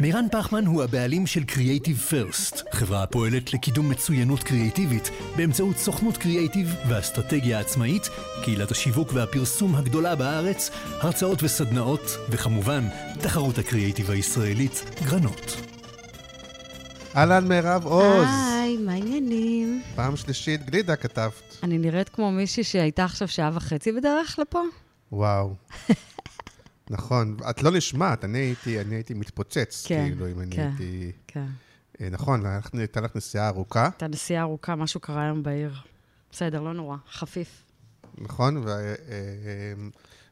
מירן פחמן הוא הבעלים של Creative First, חברה הפועלת לקידום מצוינות קריאיטיבית באמצעות סוכנות קריאיטיב ואסטרטגיה עצמאית, קהילת השיווק והפרסום הגדולה בארץ, הרצאות וסדנאות, וכמובן, תחרות הקריאיטיב הישראלית, גרנות. אהלן מירב עוז. היי, מה העניינים? פעם שלישית גלידה כתבת. אני נראית כמו מישהי שהייתה עכשיו שעה וחצי בדרך לפה? וואו. נכון, את לא נשמעת, אני הייתי, אני הייתי מתפוצץ, כן, כאילו, אם אני כן. הייתי... כן. אה, נכון, הייתה לך נסיעה ארוכה, הייתה נסיעה ארוכה, משהו קרה היום בעיר. בסדר, לא נורא, חפיף. נכון? ו- אה, אה,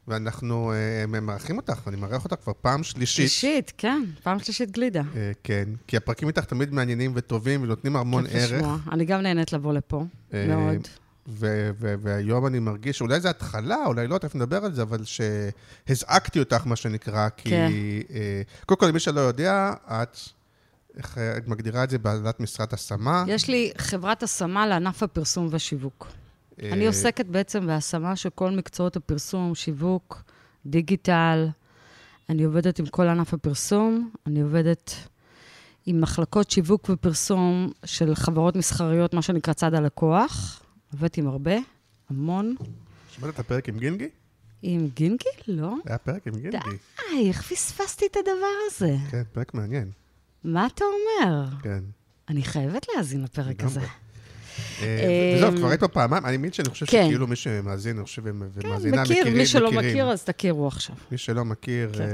ואנחנו מארחים אותך, ואני מארח אותך כבר פעם שלישית. שלישית, כן, פעם שלישית גלידה. כן, כי הפרקים איתך תמיד מעניינים וטובים ונותנים המון כיף ערך. לשמוע. אני גם נהנית לבוא לפה, מאוד. ו- ו- והיום אני מרגיש, אולי זו התחלה, אולי לא, תכף נדבר על זה, אבל שהזעקתי אותך, מה שנקרא, כי... כן. אה, קודם כל, למי שלא יודע, את, איך את מגדירה את זה בעלת משרת השמה. יש לי חברת השמה לענף הפרסום והשיווק. אה, אני עוסקת בעצם בהשמה של כל מקצועות הפרסום, שיווק, דיגיטל. אני עובדת עם כל ענף הפרסום, אני עובדת עם מחלקות שיווק ופרסום של חברות מסחריות, מה שנקרא צד הלקוח. עובדת עם הרבה, המון. שמעת את הפרק עם גינגי? עם גינגי? לא. היה פרק עם גינגי. די, איך פספסתי את הדבר הזה? כן, פרק מעניין, מה אתה אומר? כן. אני חייבת להאזין לפרק. הזה. אה, וזהו, כבר היית פה פעמיים, אני מבין שאני חושב כן. שכאילו מי שמאזין, אני חושב, כן, ומאזינה, מכיר, מכירים, מי שלא מכירים. מכיר, אז תכירו עכשיו. מי שלא מכיר, כן. אה,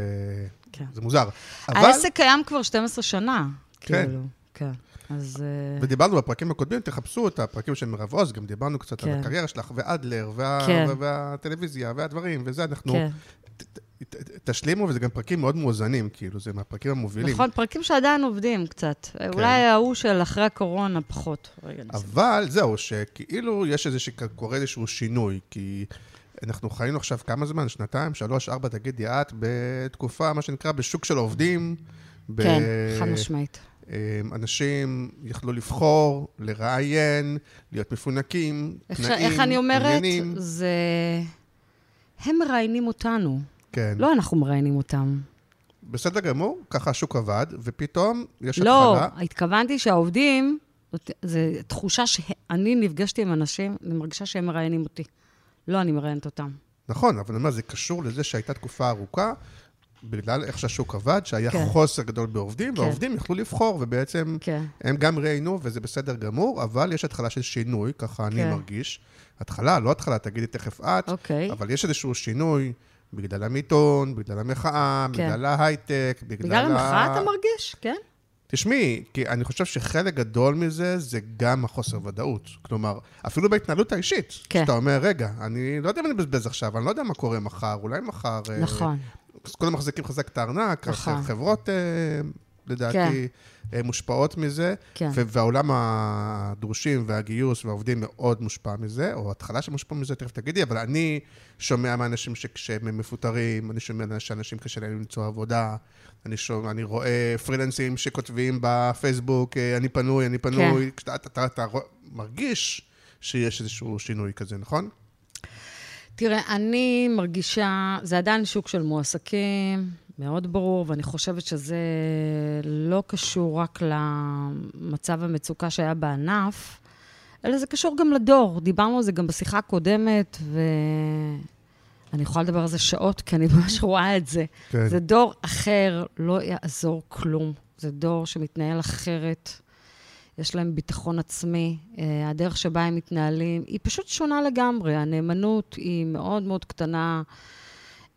כן. זה מוזר. העסק קיים כבר 12 שנה. כן. כאילו, כן. אז... אה, ודיברנו בפרקים הקודמים, תחפשו את הפרקים של מירב עוז, גם דיברנו קצת על כן. הקריירה שלך, ואדלר, וה- כן. וה- והטלוויזיה, והדברים, וזה, אנחנו... כן. ת- ת- ת- תשלימו, וזה גם פרקים מאוד מאוזנים, כאילו, זה מהפרקים המובילים. נכון, פרקים שעדיין עובדים קצת. כן. אולי ההוא של אחרי הקורונה פחות. רגע. אבל זהו, שכאילו יש איזה, קורה איזשהו שינוי, כי אנחנו חיינו עכשיו כמה זמן? שנתיים, שלוש, ארבע, תגידי את, בתקופה, מה שנקרא, בשוק של עובדים. ב- כן, חד משמעית. אה, אנשים יכלו לבחור, לראיין, להיות מפונקים, איך. תנאים, איך אני אומרת? עניינים. זה... הם מראיינים אותנו, כן. לא אנחנו מראיינים אותם. בסדר גמור, ככה השוק עבד, ופתאום יש לא, התחלה. התכוונתי שהעובדים, זו תחושה שאני נפגשתי עם אנשים, אני מרגישה שהם מראיינים אותי. לא אני מראיינת אותם. נכון, אבל אני אומר, זה קשור לזה שהייתה תקופה ארוכה, בגלל איך שהשוק עבד, שהיה כן. חוסר גדול בעובדים, כן. והעובדים יכלו לבחור, ובעצם כן. הם גם ראיינו, וזה בסדר גמור, אבל יש התחלה של שינוי, ככה אני כן. מרגיש. התחלה, לא התחלה, תגידי תכף את, אוקיי. אבל יש איזשהו שינוי בגלל המיתון, בגלל המחאה, כן. בגלל ההייטק, בגלל... בגלל ה- המחאה אתה מרגיש? כן. תשמעי, כי אני חושב שחלק גדול מזה זה גם החוסר ודאות. כלומר, אפילו בהתנהלות האישית. כן. שאתה אומר, רגע, אני לא יודע אם אני מבזבז עכשיו, אני לא יודע מה קורה מחר, אולי מחר... אה, נכון. כולם מחזיקים חזק את הארנק, נכון. חברות, אה, לדעתי, אה, מושפעות מזה, כן. והעולם הדרושים והגיוס והעובדים מאוד מושפע מזה, או התחלה שמושפע מזה, תכף תגידי, אבל אני שומע מאנשים שכשהם מפוטרים, אני שומע שאנשים קשה להם למצוא עבודה, אני, שומע, אני רואה פרילנסים שכותבים בפייסבוק, אה, אני פנוי, אני פנוי, כן. כשאתה אתה, אתה, אתה מרגיש שיש איזשהו שינוי כזה, נכון? תראה, אני מרגישה, זה עדיין שוק של מועסקים, מאוד ברור, ואני חושבת שזה לא קשור רק למצב המצוקה שהיה בענף, אלא זה קשור גם לדור. דיברנו על זה גם בשיחה הקודמת, ואני יכולה לדבר על זה שעות, כי אני ממש רואה את זה. כן. זה דור אחר, לא יעזור כלום. זה דור שמתנהל אחרת. יש להם ביטחון עצמי, אה, הדרך שבה הם מתנהלים היא פשוט שונה לגמרי. הנאמנות היא מאוד מאוד קטנה.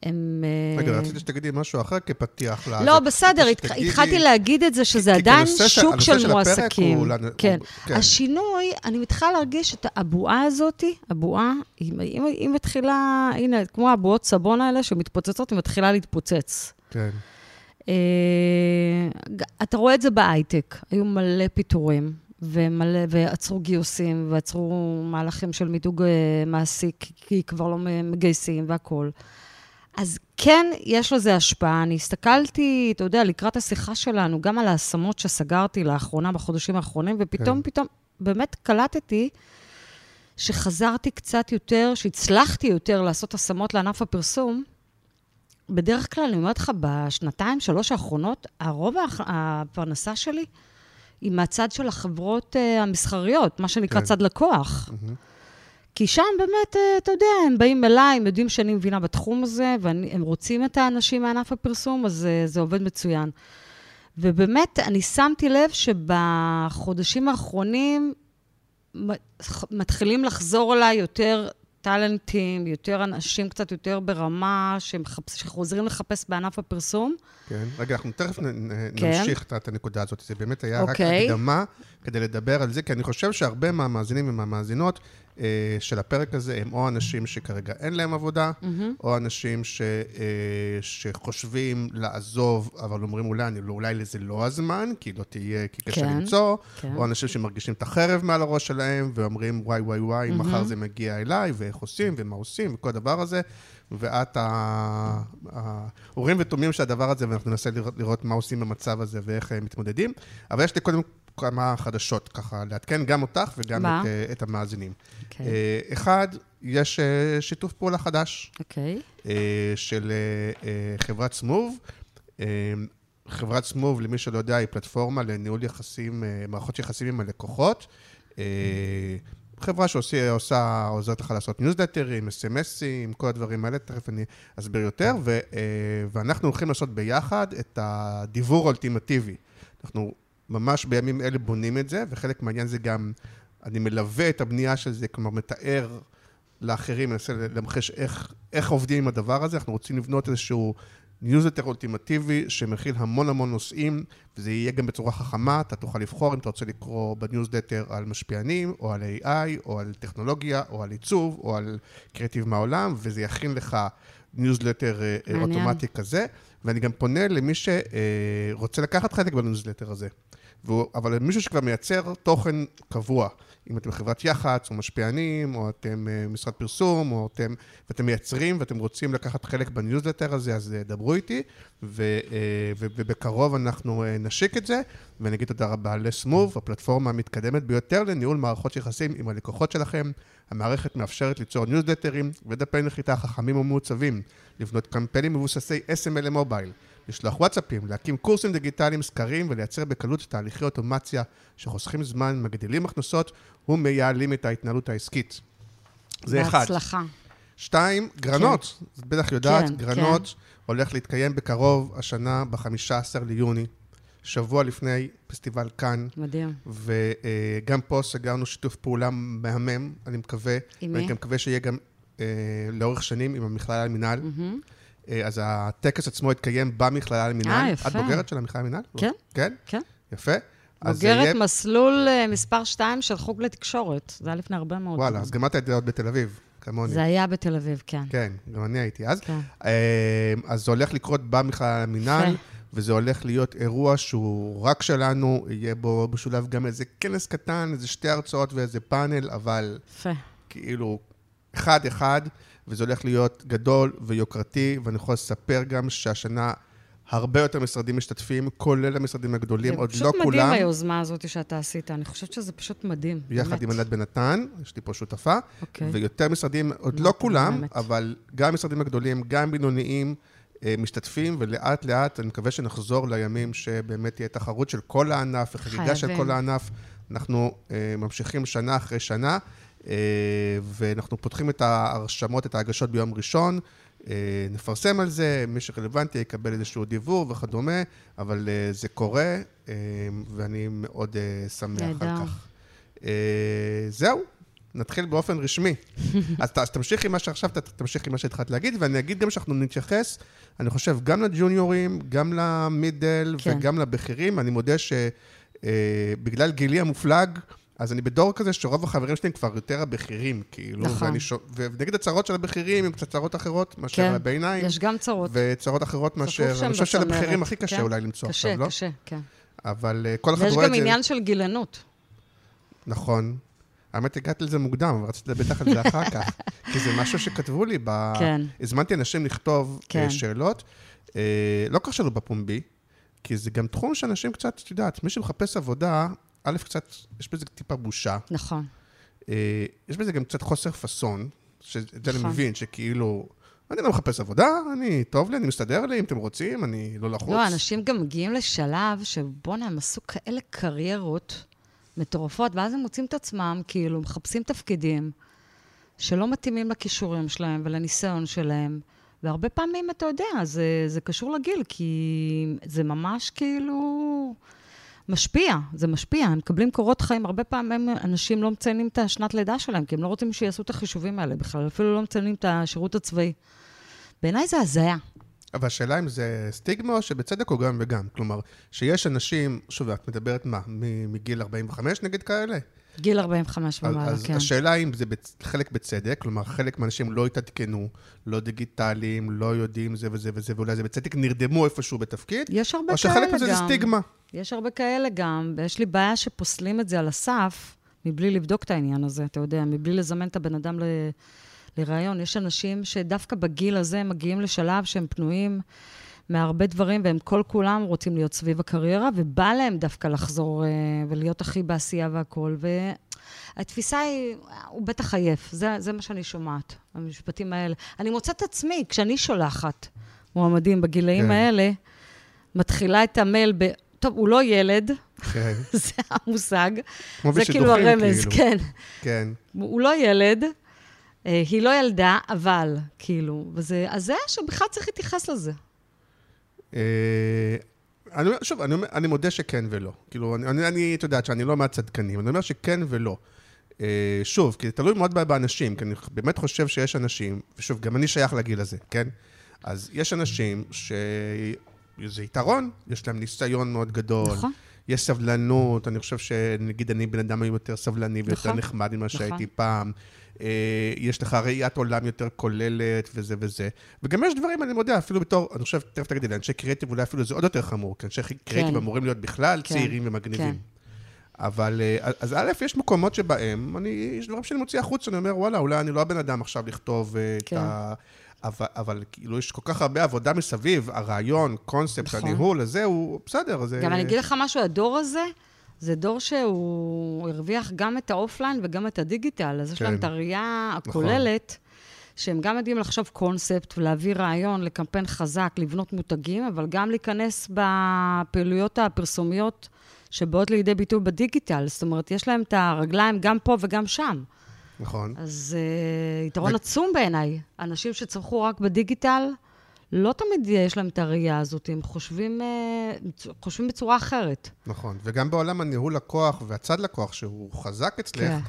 הם... אה, רגע, רציתי שתגידי משהו אחר כפתיח. לא, בסדר, התחלתי להגיד את זה, שזה עדיין שוק של מועסקים. כן. כן. השינוי, אני מתחילה להרגיש את הבועה הזאת, הבועה, היא מתחילה, הנה, כמו הבועות סבון האלה שמתפוצצות, היא מתחילה להתפוצץ. כן. אה, אתה רואה את זה בהייטק, היו מלא פיטורים, ומלא, ועצרו גיוסים, ועצרו מהלכים של מיתוג אה, מעסיק, כי כבר לא מגייסים והכול. אז כן, יש לזה השפעה. אני הסתכלתי, אתה יודע, לקראת השיחה שלנו, גם על ההשמות שסגרתי לאחרונה, בחודשים האחרונים, ופתאום, כן. פתאום, באמת קלטתי שחזרתי קצת יותר, שהצלחתי יותר לעשות השמות לענף הפרסום. בדרך כלל, אני אומרת לך, בשנתיים, שלוש האחרונות, הרוב הפרנסה שלי היא מהצד של החברות uh, המסחריות, מה שנקרא כן. צד לקוח. מהמם. כי שם באמת, אה, אתה יודע, הם באים אליי, הם יודעים שאני מבינה בתחום הזה, והם רוצים את האנשים מענף הפרסום, אז אה, זה עובד מצוין. ובאמת, אני שמתי לב שבחודשים האחרונים מתחילים לחזור אליי יותר טאלנטים, יותר אנשים קצת יותר ברמה, שמחפש, שחוזרים לחפש בענף הפרסום. כן. רגע, אנחנו תכף נ- כן. נמשיך את- את הנקודה הזאת. זה באמת היה רק אוקיי. הקדמה כדי לדבר על זה, כי אני חושב שהרבה מהמאזינים ומהמאזינות של הפרק הזה הם או אנשים שכרגע אין להם עבודה, או אנשים ש, אה, שחושבים לעזוב, אבל אומרים אולי, אני, לא- אולי זה לא הזמן, כי לא תהיה, כי קשה כן, למצוא, כן. או אנשים שמרגישים את החרב מעל הראש שלהם, ואומרים, וואי, וואי, וואי, מחר זה מגיע אליי, ואיך עושים, ומה עושים, וכל הדבר הזה. ואת האורים ותומים של הדבר הזה, ואנחנו ננסה לראות, לראות מה עושים במצב הזה ואיך אה, מתמודדים. אבל יש לי קודם כמה חדשות, ככה, לעדכן גם אותך וגם? את, אה, את המאזינים. אוקיי. אה, אחד, יש שיתוף פעולה חדש אוקיי. אה, של חברת סמוב. חברת סמוב, למי שלא יודע, היא פלטפורמה לניהול יחסים, מערכות יחסים עם הלקוחות. אה, חברה שעושה, עושה, עוזרת לך לעשות ניוזלטרים, אס.אם.אסים, כל הדברים האלה, תכף אני אסביר יותר, ו, אה, ואנחנו הולכים לעשות ביחד את הדיוור האולטימטיבי. אנחנו ממש בימים אלה בונים את זה, וחלק מהעניין זה גם, אני מלווה את הבנייה של זה, כלומר מתאר לאחרים, מנסה למחש איך, איך עובדים עם הדבר הזה, אנחנו רוצים לבנות איזשהו ניוזלטר אולטימטיבי שמכיל המון המון נושאים, וזה יהיה גם בצורה חכמה, אתה תוכל לבחור אם אתה רוצה לקרוא בניוזלטר על משפיענים, או על AI, או על טכנולוגיה, או על עיצוב, או על קריאטיב מהעולם, וזה יכין לך ניוזלטר אה, אה, מעניין. אוטומטי כזה, ואני גם פונה למי שרוצה לקחת חלק בניוזלטר הזה. והוא, אבל מישהו שכבר מייצר תוכן קבוע, אם אתם חברת יח"צ, או משפיענים, או אתם אה, משרד פרסום, או אתם, ואתם מייצרים ואתם רוצים לקחת חלק בניוזלטר הזה, אז אה, דברו איתי, ו, אה, ו, ובקרוב אנחנו נשיק את זה, ואני אגיד תודה רבה לסמוב, הפלטפורמה המתקדמת ביותר לניהול מערכות יחסים עם הלקוחות שלכם. המערכת מאפשרת ליצור ניוזלטרים ודפי נחיתה חכמים ומעוצבים, לבנות קמפיינים מבוססי SMS למובייל. לשלוח וואטסאפים, להקים קורסים דיגיטליים, סקרים ולייצר בקלות תהליכי אוטומציה שחוסכים זמן, מגדילים הכנסות ומייעלים את ההתנהלות העסקית. זה אחד. בהצלחה. שתיים, גרנות. את בטח יודעת, כן, גרנות הולך להתקיים בקרוב השנה ב-15 ליוני, שבוע לפני פסטיבל כאן, מדהים. וגם פה סגרנו שיתוף פעולה מהמם, אני מקווה. עם ואני מי? גם מקווה שיהיה גם אה, לאורך שנים עם המכללה למינהל. אה, אז הטקס עצמו יתקיים במכללה למינהל. אה, יפה. את בוגרת של המכללה למינהל? כן. כן? כן. יפה. בוגרת יהיה- מסלול אה, מספר 2 של חוג לתקשורת. זה היה לפני הרבה מאוד וואלה, אז גם את היית עוד בתל אביב, כמוני. זה היה בתל אביב, כן. כן, גם אני הייתי אז. כן. אה, אז זה הולך לקרות במכללה למינהל. וזה הולך להיות אירוע שהוא רק שלנו, יהיה בו משולב גם איזה כנס קטן, איזה שתי הרצאות ואיזה פאנל, אבל יפה. כאילו אחד-אחד, וזה הולך להיות גדול ויוקרתי, ואני יכול לספר גם שהשנה הרבה יותר משרדים משתתפים, כולל המשרדים הגדולים, זה עוד לא פשוט כולם. מדהים היוזמה הזאת שאתה עשית. אני חושבת שזה פשוט מדהים. יחד באמת. עם ענת בן נתן, יש לי פה שותפה, אוקיי. ויותר משרדים, עוד לא כולם, באמת? אבל גם המשרדים הגדולים, גם בינוניים, אה, משתתפים, ולאט לאט אני מקווה שנחזור לימים שבאמת תהיה תחרות של כל הענף וחגיגה של. כל הענף. אנחנו אה, ממשיכים שנה אחרי שנה, ואנחנו פותחים את ההרשמות, את ההגשות ביום ראשון. אה, נפרסם על זה, מי שרלוונטי יקבל איזשהו דיוור וכדומה, אבל אה, זה קורה, אה, ואני מאוד אה, שמח על. כך. אה, זהו, נתחיל באופן רשמי. אז, אז תמשיכי מה שעכשיו, ת- תמשיכי מה שהתחלת להגיד, ואני אגיד גם שאנחנו נתייחס, אני חושב, גם לג'וניורים, גם למידל כן. וגם לבכירים. אני מודה שבגלל גילי המופלג, אז אני בדור כזה שרוב החברים שלי הם כבר יותר הבכירים, כאילו. נכון. ואני שו- ונגיד הצרות של הבכירים הם קצת צרות אחרות מאשר כן, הביניים. יש גם צרות. וצרות אחרות מאשר, אני חושב שלבכירים הכי קשה כן? אולי למצוא קשה, עכשיו, לא? קשה, כן. אבל אה, כל אחד רואה את גם זה... עניין של גילנות. נכון. האמת, הגעתי לזה מוקדם, אבל רציתי לדבר על זה אחר כך. כי זה משהו שכתבו לי ב... כן. הזמנתי אנשים לכתוב כן. כן. שאלות. אה, לא קשה לו בפומבי, כי זה גם תחום שאנשים קצת, את יודעת, מי שמחפש עבודה, א', קצת, יש בזה טיפה בושה. נכון. אה, יש בזה גם קצת חוסר פאסון, שאת זה אני נכון. מבין, שכאילו, אני לא מחפש עבודה, אני, טוב לי, אני מסתדר לי, אם אתם רוצים, אני לא לחוץ. לא, אנשים גם מגיעים לשלב שבואנה, הם עשו כאלה קריירות מטורפות, ואז הם מוצאים את עצמם, כאילו, מחפשים תפקידים שלא מתאימים לכישורים שלהם ולניסיון שלהם. והרבה פעמים, אתה יודע, זה, זה קשור לגיל, כי זה ממש כאילו משפיע, זה משפיע. הם מקבלים קורות חיים, הרבה פעמים אנשים לא מציינים את השנת לידה שלהם, כי הם לא רוצים שיעשו את החישובים האלה בכלל, אפילו לא מציינים את השירות הצבאי. בעיניי זה הזיה. אבל השאלה אם זה סטיגמה או שבצדק או גם וגם. כלומר, שיש אנשים, שוב, את מדברת מה, מגיל 45 נגיד כאלה? גיל 45 אז, ומעלה, אז כן. השאלה אם זה בצ... חלק בצדק, כלומר, חלק מהאנשים לא התעדכנו, לא דיגיטליים, לא יודעים זה וזה וזה, ואולי זה בצדק נרדמו איפשהו בתפקיד, יש הרבה או כאלה שחלק מזה זה גם. סטיגמה. יש הרבה כאלה גם, ויש לי בעיה שפוסלים את זה על הסף, מבלי לבדוק את העניין הזה, אתה יודע, מבלי לזמן את הבן אדם ל... לראיון. יש אנשים שדווקא בגיל הזה מגיעים לשלב שהם פנויים מהרבה דברים, והם כל כולם רוצים להיות סביב הקריירה, ובא להם דווקא לחזור אה, ולהיות הכי בעשייה והכול. והתפיסה היא, הוא בטח עייף, זה, זה מה שאני שומעת, המשפטים האלה. אני מוצאת את עצמי, כשאני שולחת מועמדים בגילאים כן. האלה, מתחילה את המייל ב... טוב, הוא לא ילד, כן, זה המושג. כמו זה כאילו הרמז, כאילו. כן. כן. הוא לא ילד, אה, היא לא ילדה, אבל, כאילו, וזה, אז זה שבכלל צריך להתייחס לזה. אה, אני אומר, שוב, אני, אני מודה שכן ולא. כאילו, אני, אני, את יודעת שאני לא מהצדקנים, אני אומר שכן ולא. אה, שוב, כי זה תלוי מאוד באנשים, כי אני באמת חושב שיש אנשים, ושוב, גם אני שייך לגיל הזה, כן? אז יש אנשים שזה יתרון, יש להם ניסיון מאוד גדול. נכון. יש סבלנות, אני חושב שנגיד אני בן אדם יותר סבלני ויותר נכון, נחמד ממה נכון. שהייתי פעם. אה, יש לך ראיית עולם יותר כוללת וזה וזה. וגם יש דברים, אני מודה, אפילו בתור, אני חושב, תכף תגידי, לאנשי קריאיטיב אולי אפילו זה עוד יותר חמור, כי אנשי קריאיטיב אמורים להיות בכלל כן, צעירים ומגניבים. כן. אבל, אה, אז א', יש מקומות שבהם, אני, יש דברים שאני מוציא החוצה, אני אומר, וואלה, אולי אני לא הבן אדם עכשיו לכתוב אה, כן. את ה... אבל, אבל כאילו יש כל כך הרבה עבודה מסביב, הרעיון, קונספט, נכון. הניהול, הזה הוא בסדר, זה... גם אני אגיד לך משהו, הדור הזה, זה דור שהוא הרוויח גם את ה offline וגם את הדיגיטל, אז יש כן. להם את הראייה הכוללת, שהם גם יודעים לחשוב קונספט ולהביא רעיון לקמפיין חזק, לבנות מותגים, אבל גם להיכנס בפעילויות הפרסומיות שבאות לידי ביטוי בדיגיטל. זאת אומרת, יש להם את הרגליים גם פה וגם שם. נכון. אז uh, יתרון ו- עצום בעיניי. אנשים שצמחו רק בדיגיטל, לא תמיד יש להם את הראייה הזאת, הם חושבים, uh, חושבים בצורה אחרת. נכון, וגם בעולם הניהול לקוח והצד לקוח, שהוא חזק אצלך, כן.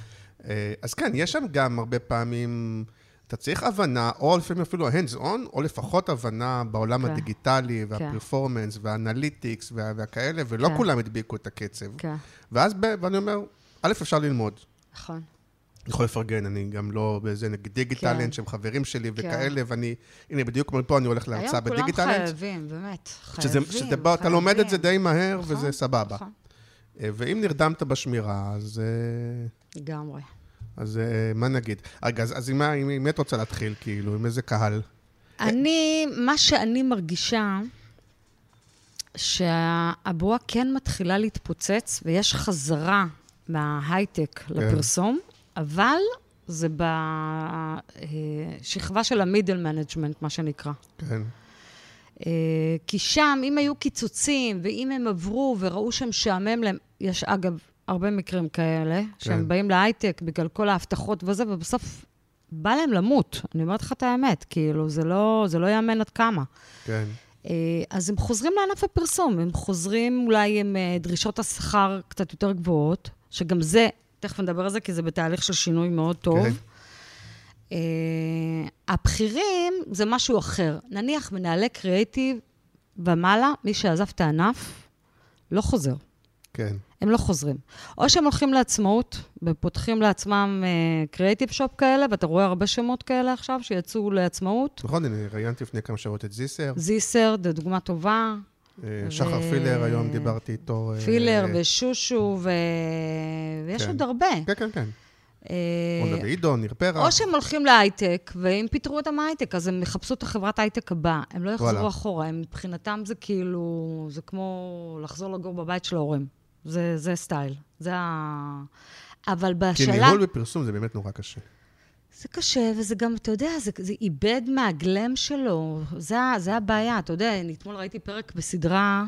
אה, אז כן, יש שם גם הרבה פעמים, אתה צריך הבנה, או לפעמים אפילו hands on, או לפחות הבנה בעולם כן. הדיגיטלי, והפרפורמנס, והאנליטיקס, וה- והכאלה, ולא כן. כולם הדביקו את הקצב. כן, ואז, ב- ואני אומר, א', אפשר ללמוד. נכון. אני יכול לפרגן, אני גם לא באיזה, נגיד דיגיטל כן. שהם חברים שלי כן. וכאלה, ואני, הנה, בדיוק כמו פה, אני הולך להרצאה היום כולם. חייבים, באמת. שזה, חייבים, שזה בא, אתה לומד את זה חייבים. די מהר, נכון, וזה סבבה. נכון, אה, ואם נרדמת בשמירה, אז... אה, לגמרי. אז אה, מה נגיד? רגע, אז, אז עם מה- עם מי את רוצה להתחיל, כאילו? עם איזה קהל? אני, מה שאני מרגישה, שהבועה כן מתחילה להתפוצץ, ויש חזרה מההייטק כן. לפרסום, אבל זה בשכבה של ה middle management, מה שנקרא. כן. אה, כי שם, אם היו קיצוצים, ואם הם עברו וראו שהם משעמם להם, יש אגב הרבה מקרים כאלה, שהם כן. באים להייטק בגלל כל ההבטחות וזה, ובסוף בא להם למות. אני אומרת לך את האמת, כאילו, זה לא, זה לא יאמן עד כמה. כן. אה, אז הם חוזרים לענף הפרסום, הם חוזרים אולי עם אה, דרישות השכר קצת יותר גבוהות, שגם זה תכף נדבר על זה, כי זה בתהליך של שינוי מאוד טוב. כן. אה, הבכירים זה משהו אחר. נניח מנהלי קריאיטיב ומעלה, מי שעזב את הענף, לא חוזר. כן. הם לא חוזרים. או שהם הולכים לעצמאות ופותחים לעצמם קריאיטיב uh, שופ כאלה, ואתה רואה הרבה שמות כאלה עכשיו שיצאו לעצמעות. נכון, אני ראיינתי לפני כמה שעות את זיסר. זיסר, זו דוגמה טובה. אה, שחר ו- פילר, היום דיברתי איתו. אה, פילר ושושו, ו... ויש כן. עוד הרבה. כן, כן, כן. אה, רונה ועידו, ניר פרח. או שהם הולכים להייטק, ואם פיטרו אותם מהייטק, אז הם יחפשו את החברת הייטק הבאה. הם לא יחזרו וואלה. אחורה, הם, מבחינתם זה כאילו, זה כמו לחזור לגור בבית של ההורים. זה, זה סטייל. זה ה... אבל כי בשלב... ניהול בפרסום זה באמת נורא קשה. זה קשה, וזה גם, אתה יודע, זה, זה איבד מהגלם שלו. זה, זה הבעיה. אתה יודע, אני אתמול ראיתי פרק בסדרה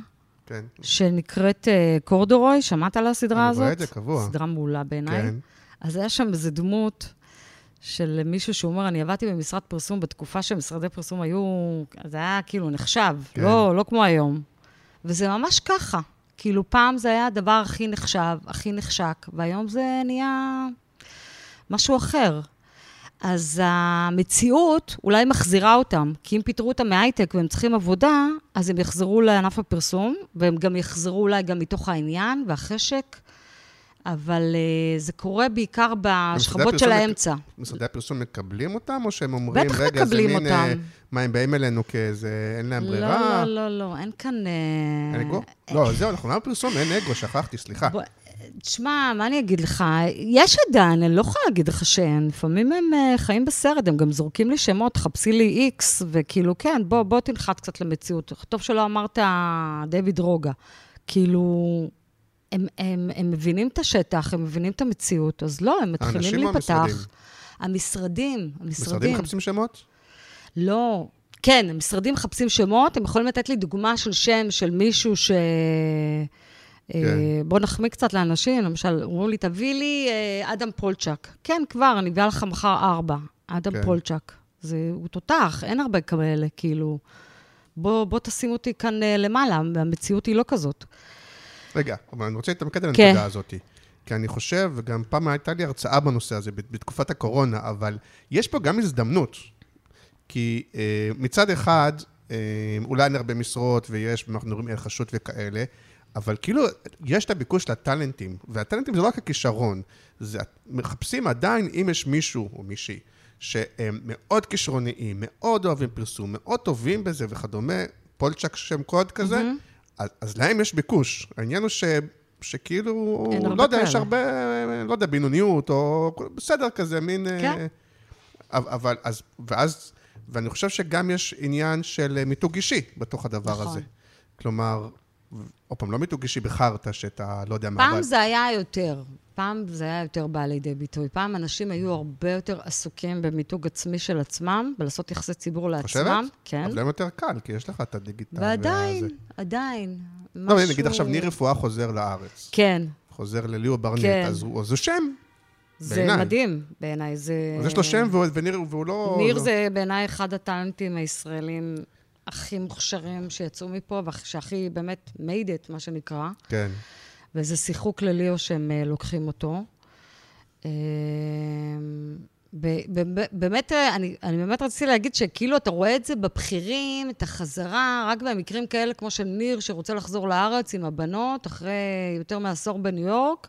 כן. שנקראת uh, קורדורוי, שמעת על הסדרה אני הזאת? רואה את זה קבוע. סדרה מעולה בעיניי. כן. אז היה שם איזו דמות של מישהו שאומר, אני עבדתי במשרד פרסום בתקופה שמשרדי פרסום היו, זה היה כאילו נחשב, כן. לא, לא כמו היום. וזה ממש ככה. כאילו, פעם זה היה הדבר הכי נחשב, הכי נחשק, והיום זה נהיה משהו אחר. אז המציאות אולי מחזירה אותם, כי אם פיטרו אותם מהייטק והם צריכים עבודה, אז הם יחזרו לענף הפרסום, והם גם יחזרו אולי גם מתוך העניין והחשק, אבל uh, זה קורה בעיקר בשכבות של האמצע. משרדי הפרסום מקבלים אותם, או שהם אומרים, בטח רגע, זה מין... אה, אותם. מה, הם באים אלינו כאיזה, אין להם ברירה? לא, לא, לא, לא, אין כאן... אה, אין אגו? לא, זהו, אנחנו לא בפרסום, אין אגו, שכחתי, סליחה. תשמע, מה אני אגיד לך? יש עדיין, אני לא יכולה להגיד לך שאין. לפעמים הם uh, חיים בסרט, הם גם זורקים לי שמות, חפשי לי איקס, וכאילו, כן, בוא, בוא תנחת קצת למציאות. טוב שלא אמרת דיוויד רוגה. כאילו, הם, הם, הם מבינים את השטח, הם מבינים את המציאות, אז לא, הם מתחילים האנשים או להיפתח. המשרדים? המשרדים, המשרדים. משרדים מחפשים שמות? לא. כן, משרדים מחפשים שמות, הם יכולים לתת לי דוגמה של שם של מישהו ש... כן. אה, בוא נחמיא קצת לאנשים, למשל, אומרים לי, תביא לי אה, אדם פולצ'ק. כן, כבר, אני אביא לך מחר ארבע. אדם כן. פולצ'ק. זה, הוא תותח, אין הרבה כאלה, כאילו. בוא, בוא תשים אותי כאן אה, למעלה, המציאות היא לא כזאת. רגע, אבל אני רוצה להתמקד על כן. הנקודה הזאת. כי אני חושב, וגם פעם הייתה לי הרצאה בנושא הזה, בת- בתקופת הקורונה, אבל יש פה גם הזדמנות. כי אה, מצד אחד, אה, אולי אין הרבה משרות, ויש, אנחנו רואים חשות וכאלה, אבל כאילו, יש את הביקוש לטאלנטים, והטאלנטים זה לא רק הכישרון, זה מחפשים עדיין, אם יש מישהו או מישהי, שהם מאוד כישרוניים, מאוד אוהבים פרסום, מאוד טובים בזה וכדומה, פולצ'ק שם קוד כזה, אז, אז להם יש ביקוש. העניין הוא ש, שכאילו, לא יודע, יש. הרבה, לא יודע, בינוניות, או בסדר כזה, מין... אה, כן. אבל, אז, ואז, ואני חושב שגם יש עניין של מיתוג אישי בתוך הדבר נכון. הזה. כלומר, עוד פעם, לא מיתוג אישי בחרטא, שאתה לא יודע מה... פעם אבל- זה היה יותר. פעם זה היה יותר בא לידי ביטוי. פעם אנשים היו הרבה יותר עסוקים במיתוג עצמי של עצמם, ולעשות יחסי ציבור לעצמם. חושבת? כן. אבל להם יותר קל, כי יש לך את הדיגיטל. ועדיין, והזה. עדיין. לא, הנה, נגיד עכשיו ניר רפואה חוזר לארץ. כן, חוזר לליאו ברנט, כן. אז הוא אז הוא שם. זה בעיניי. מדהים בעיניי. זה... אז יש לו שם והוא- וניר, והוא לא... ניר לא- זה בעיניי אחד הטאלנטים הישראלים הכי מוכשרים שיצאו מפה, ושהכי באמת made it, מה שנקרא. כן. וזה שיחוק לליאו שהם אה, לוקחים אותו. אה, באמת, אה, אני, אני באמת רציתי להגיד שכאילו אתה רואה את זה בבכירים, את החזרה, רק במקרים כאלה כמו של ניר, שרוצה לחזור לארץ עם הבנות, אחרי יותר מעשור בניו יורק,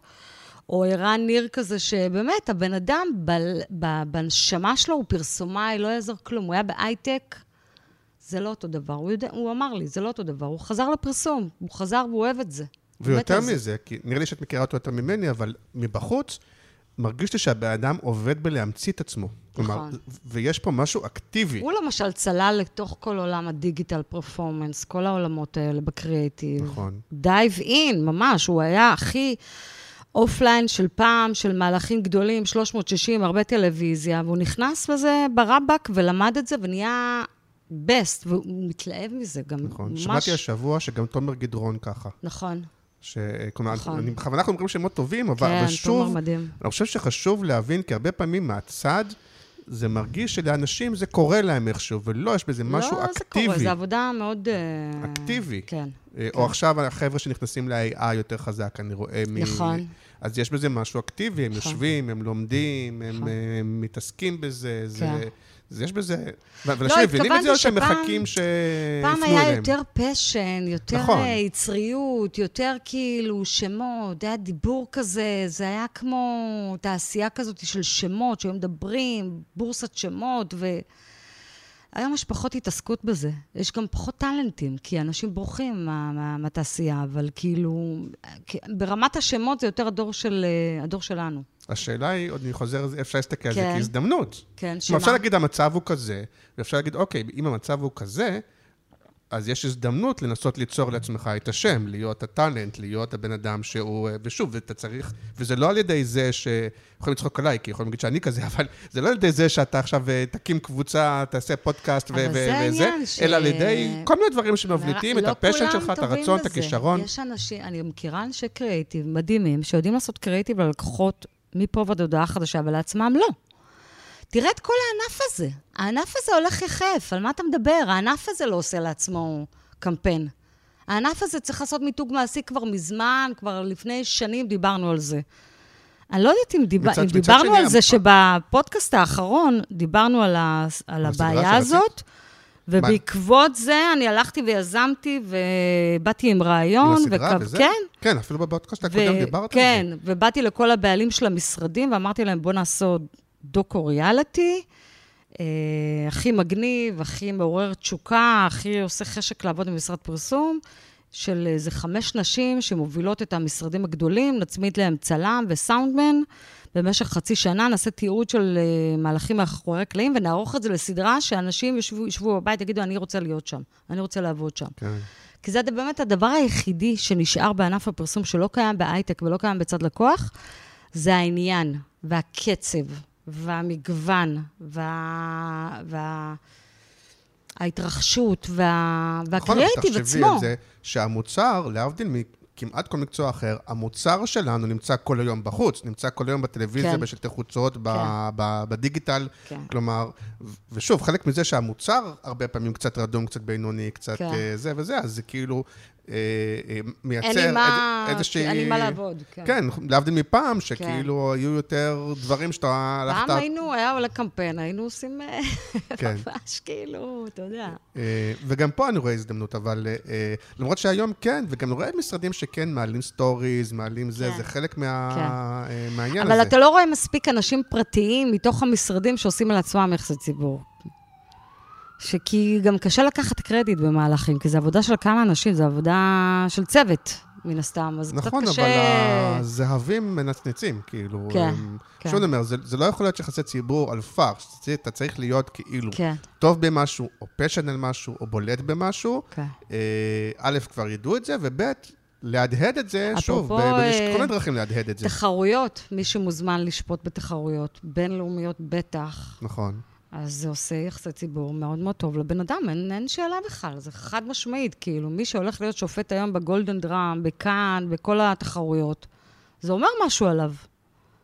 או ערן ניר כזה, שבאמת, הבן אדם ב, ב, בנשמה שלו הוא פרסומאי, לא יעזור כלום. הוא היה בהייטק, זה לא אותו דבר. הוא, יודע, הוא אמר לי, זה לא אותו דבר. הוא חזר לפרסום, הוא חזר והוא אוהב את זה. ויותר על זה. מזה, כי נראה לי שאת מכירה אותו יותר ממני, אבל מבחוץ, מרגיש לי שהבן אדם עובד בלהמציא את עצמו. כלומר, נכון. ויש פה משהו אקטיבי. הוא למשל צלל לתוך כל עולם הדיגיטל performance, כל העולמות האלה בקריאיטיב. נכון. dive in, ממש, הוא היה הכי offline של פעם, של מהלכים גדולים, 360, הרבה טלוויזיה, והוא נכנס בזה ברבק ולמד את זה ונהיה best, והוא מתלהב מזה גם. נכון. ממש... שמעתי השבוע שגם תומר גדרון ככה. נכון, ש... כלומר, נכון. אני בכוונה אנחנו אומרים שמות טובים, אבל, כן, אבל שוב. אני חושב שחשוב להבין, כי הרבה פעמים מהצד, זה מרגיש שלאנשים זה קורה להם איכשהו, ולא, יש בזה משהו לא, זה אקטיבי. קורה, זו עבודה מאוד... אה, אקטיבי. כן, אה, או עכשיו החבר'ה שנכנסים ל-AI יותר חזק, אני רואה מ... נכון. אז יש בזה משהו אקטיבי, הם נכון. יושבים, הם לומדים, הם נכון. אה, מתעסקים בזה, זה... אז יש בזה... ואנשים מבינים את זה, או שהם מחכים שיפנו פעם אליהם? היה יותר פשן, יותר נכון. נכון. יצריות, יותר כאילו שמות, היה דיבור כזה, זה היה כמו תעשייה כזאת של שמות, שהיו מדברים, בורסת שמות, ו... היום יש פחות התעסקות בזה. יש גם פחות טאלנטים, כי אנשים בורחים מה, מה, מהתעשייה, אבל כאילו, ברמת השמות זה יותר הדור, של, אה, הדור שלנו. השאלה היא, עוד אני חוזר, אפשר להסתכל על זה כן. כהזדמנות. כן, שמה? אפשר להגיד, המצב הוא כזה, ואפשר להגיד, אוקיי, אם המצב הוא כזה, אז יש הזדמנות לנסות ליצור לעצמך את השם, להיות הטאלנט, להיות הבן אדם שהוא... ושוב, אתה צריך... וזה לא על ידי זה ש... יכולים לצחוק עליי, כי יכולים להגיד שאני כזה, אבל זה לא על ידי זה שאתה עכשיו אה, תקים קבוצה, תעשה פודקאסט ו- אבל ו- זה וזה, ש- אלא על ידי כל מיני דברים שמבליטים את לא הפשן כולם שלך, את הרצון, את. הכישרון. יש אנשים, אני מכירה אנשי קריאיטיב מדהימים, שיודעים לעשות קריאיטיב ללקוחות מפה ועד הודעה חדשה, ולעצמם לא. תראה את כל הענף הזה. הענף הזה הולך יחף, על מה אתה מדבר? הענף הזה לא עושה לעצמו קמפיין. הענף הזה צריך לעשות מיתוג מעשי כבר מזמן, כבר לפני שנים דיברנו על זה. אני לא יודעת אם, דיבר, מצד- אם מצד דיברנו על זה שבפודקאסט האחרון דיברנו על, ה, על הבעיה? הזאת, ובעקבות זה אני הלכתי ויזמתי ובאתי עם רעיון. עם הסדרה וקו- וזה? כן. כן, אפילו בפודקאסט הקודם דיברת על זה. כן, ובאתי לכל הבעלים של המשרדים ואמרתי להם, בואו נעשות דוקו ריאליטי, אה, הכי מגניב, הכי מעורר תשוקה, הכי עושה חשק לעבוד במשרד פרסום, של איזה חמש נשים שמובילות את המשרדים הגדולים, נצמיד להם צלם וסאונדמן. במשך חצי שנה נעשה תיעוד של אה, מהלכים מאחורי הקלעים ונערוך את זה לסדרה שאנשים ישבו, ישבו בבית, יגידו, אני רוצה להיות שם, אני רוצה לעבוד שם. כן. כי זה באמת הדבר היחידי שנשאר בענף הפרסום שלא קיים בהייטק ולא קיים בצד לקוח, זה העניין והקצב והמגוון וה... וה... ההתרחשות וה... נכון, והקריאיטיב אבל תחשבי עצמו. על זה שהמוצר, להבדיל מכמעט כל מקצוע אחר, המוצר שלנו נמצא כל היום בחוץ, נמצא כל היום בטלוויזיה, כן. בשלטי חוצות, כן. ב- בדיגיטל. כן. כלומר, ושוב, חלק מזה שהמוצר הרבה פעמים קצת רדום, קצת בינוני, קצת כן. אה, זה וזה, אז זה כאילו מייצר לי מה... איזה- איזושהי... אין לי מה לעבוד, כן. כן, להבדיל מפעם, שכאילו היו יותר דברים שאתה הלכת... פעם היינו, היה עולה קמפיין, היינו עושים אה, כן. ממש כאילו, אתה יודע. אה, וגם פה אני רואה הזדמנות, אבל אה, אה, למרות שהיום כן, וגם רואה משרדים שכן מעלים stories, מעלים זה, כן. זה חלק מה- כן. אה, מהעניין אבל הזה. אתה לא רואה מספיק אנשים פרטיים מתוך המשרדים שעושים על עצמם יחסי ציבור. שכי גם קשה לקחת קרדיט במהלכים, כי זו עבודה של כמה אנשים, זו עבודה של צוות, מן הסתם, אז נכון, קצת אבל קשה... הזהבים מנצנצים, כאילו. כן, הם- כן. שוב אני אומר, זה, זה לא יכול להיות יחסי ציבור על פארש, אתה- צריך להיות כאילו כן, טוב במשהו, או פשן על משהו, או בולט במשהו. כן. אה, א', כבר ידעו את זה, וב', להדהד את זה, שוב, ב- יש אה, כל מיני דרכים להדהד את זה. תחרויות, מי שמוזמן לשפוט בתחרויות, בינלאומיות בטח, נכון. אז זה עושה יחסי ציבור מאוד מאוד טוב לבן אדם, אין, אין שאלה בכלל, זה חד משמעית, כאילו, מי שהולך להיות שופט היום בגולדן דראם, בכאן, בכל התחרויות, זה אומר משהו עליו.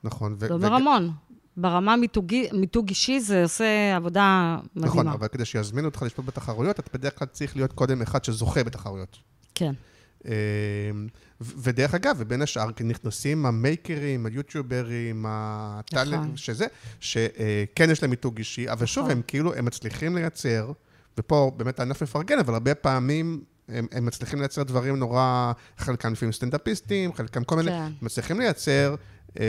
נכון. זה אומר המון. ברמה מיתוגי- מיתוג אישי זה עושה עבודה מדהימה. נכון, אבל כדי שיזמינו אותך לשפוט בתחרויות, אתה בדרך כלל צריך להיות קודם אחד שזוכה בתחרויות. כן, ודרך אגב, ובין השאר, נכנסים המייקרים, היוטיוברים, הטאלנט, נכון. שזה, שכן יש להם מיתוג אישי, אבל שוב, נכון. הם כאילו, הם מצליחים לייצר, ופה באמת הענף מפרגן, אבל הרבה פעמים הם, הם מצליחים לייצר דברים נורא, חלקם לפעמים סטנדאפיסטים, חלקם כל מיני, כן. מצליחים לייצר, אה,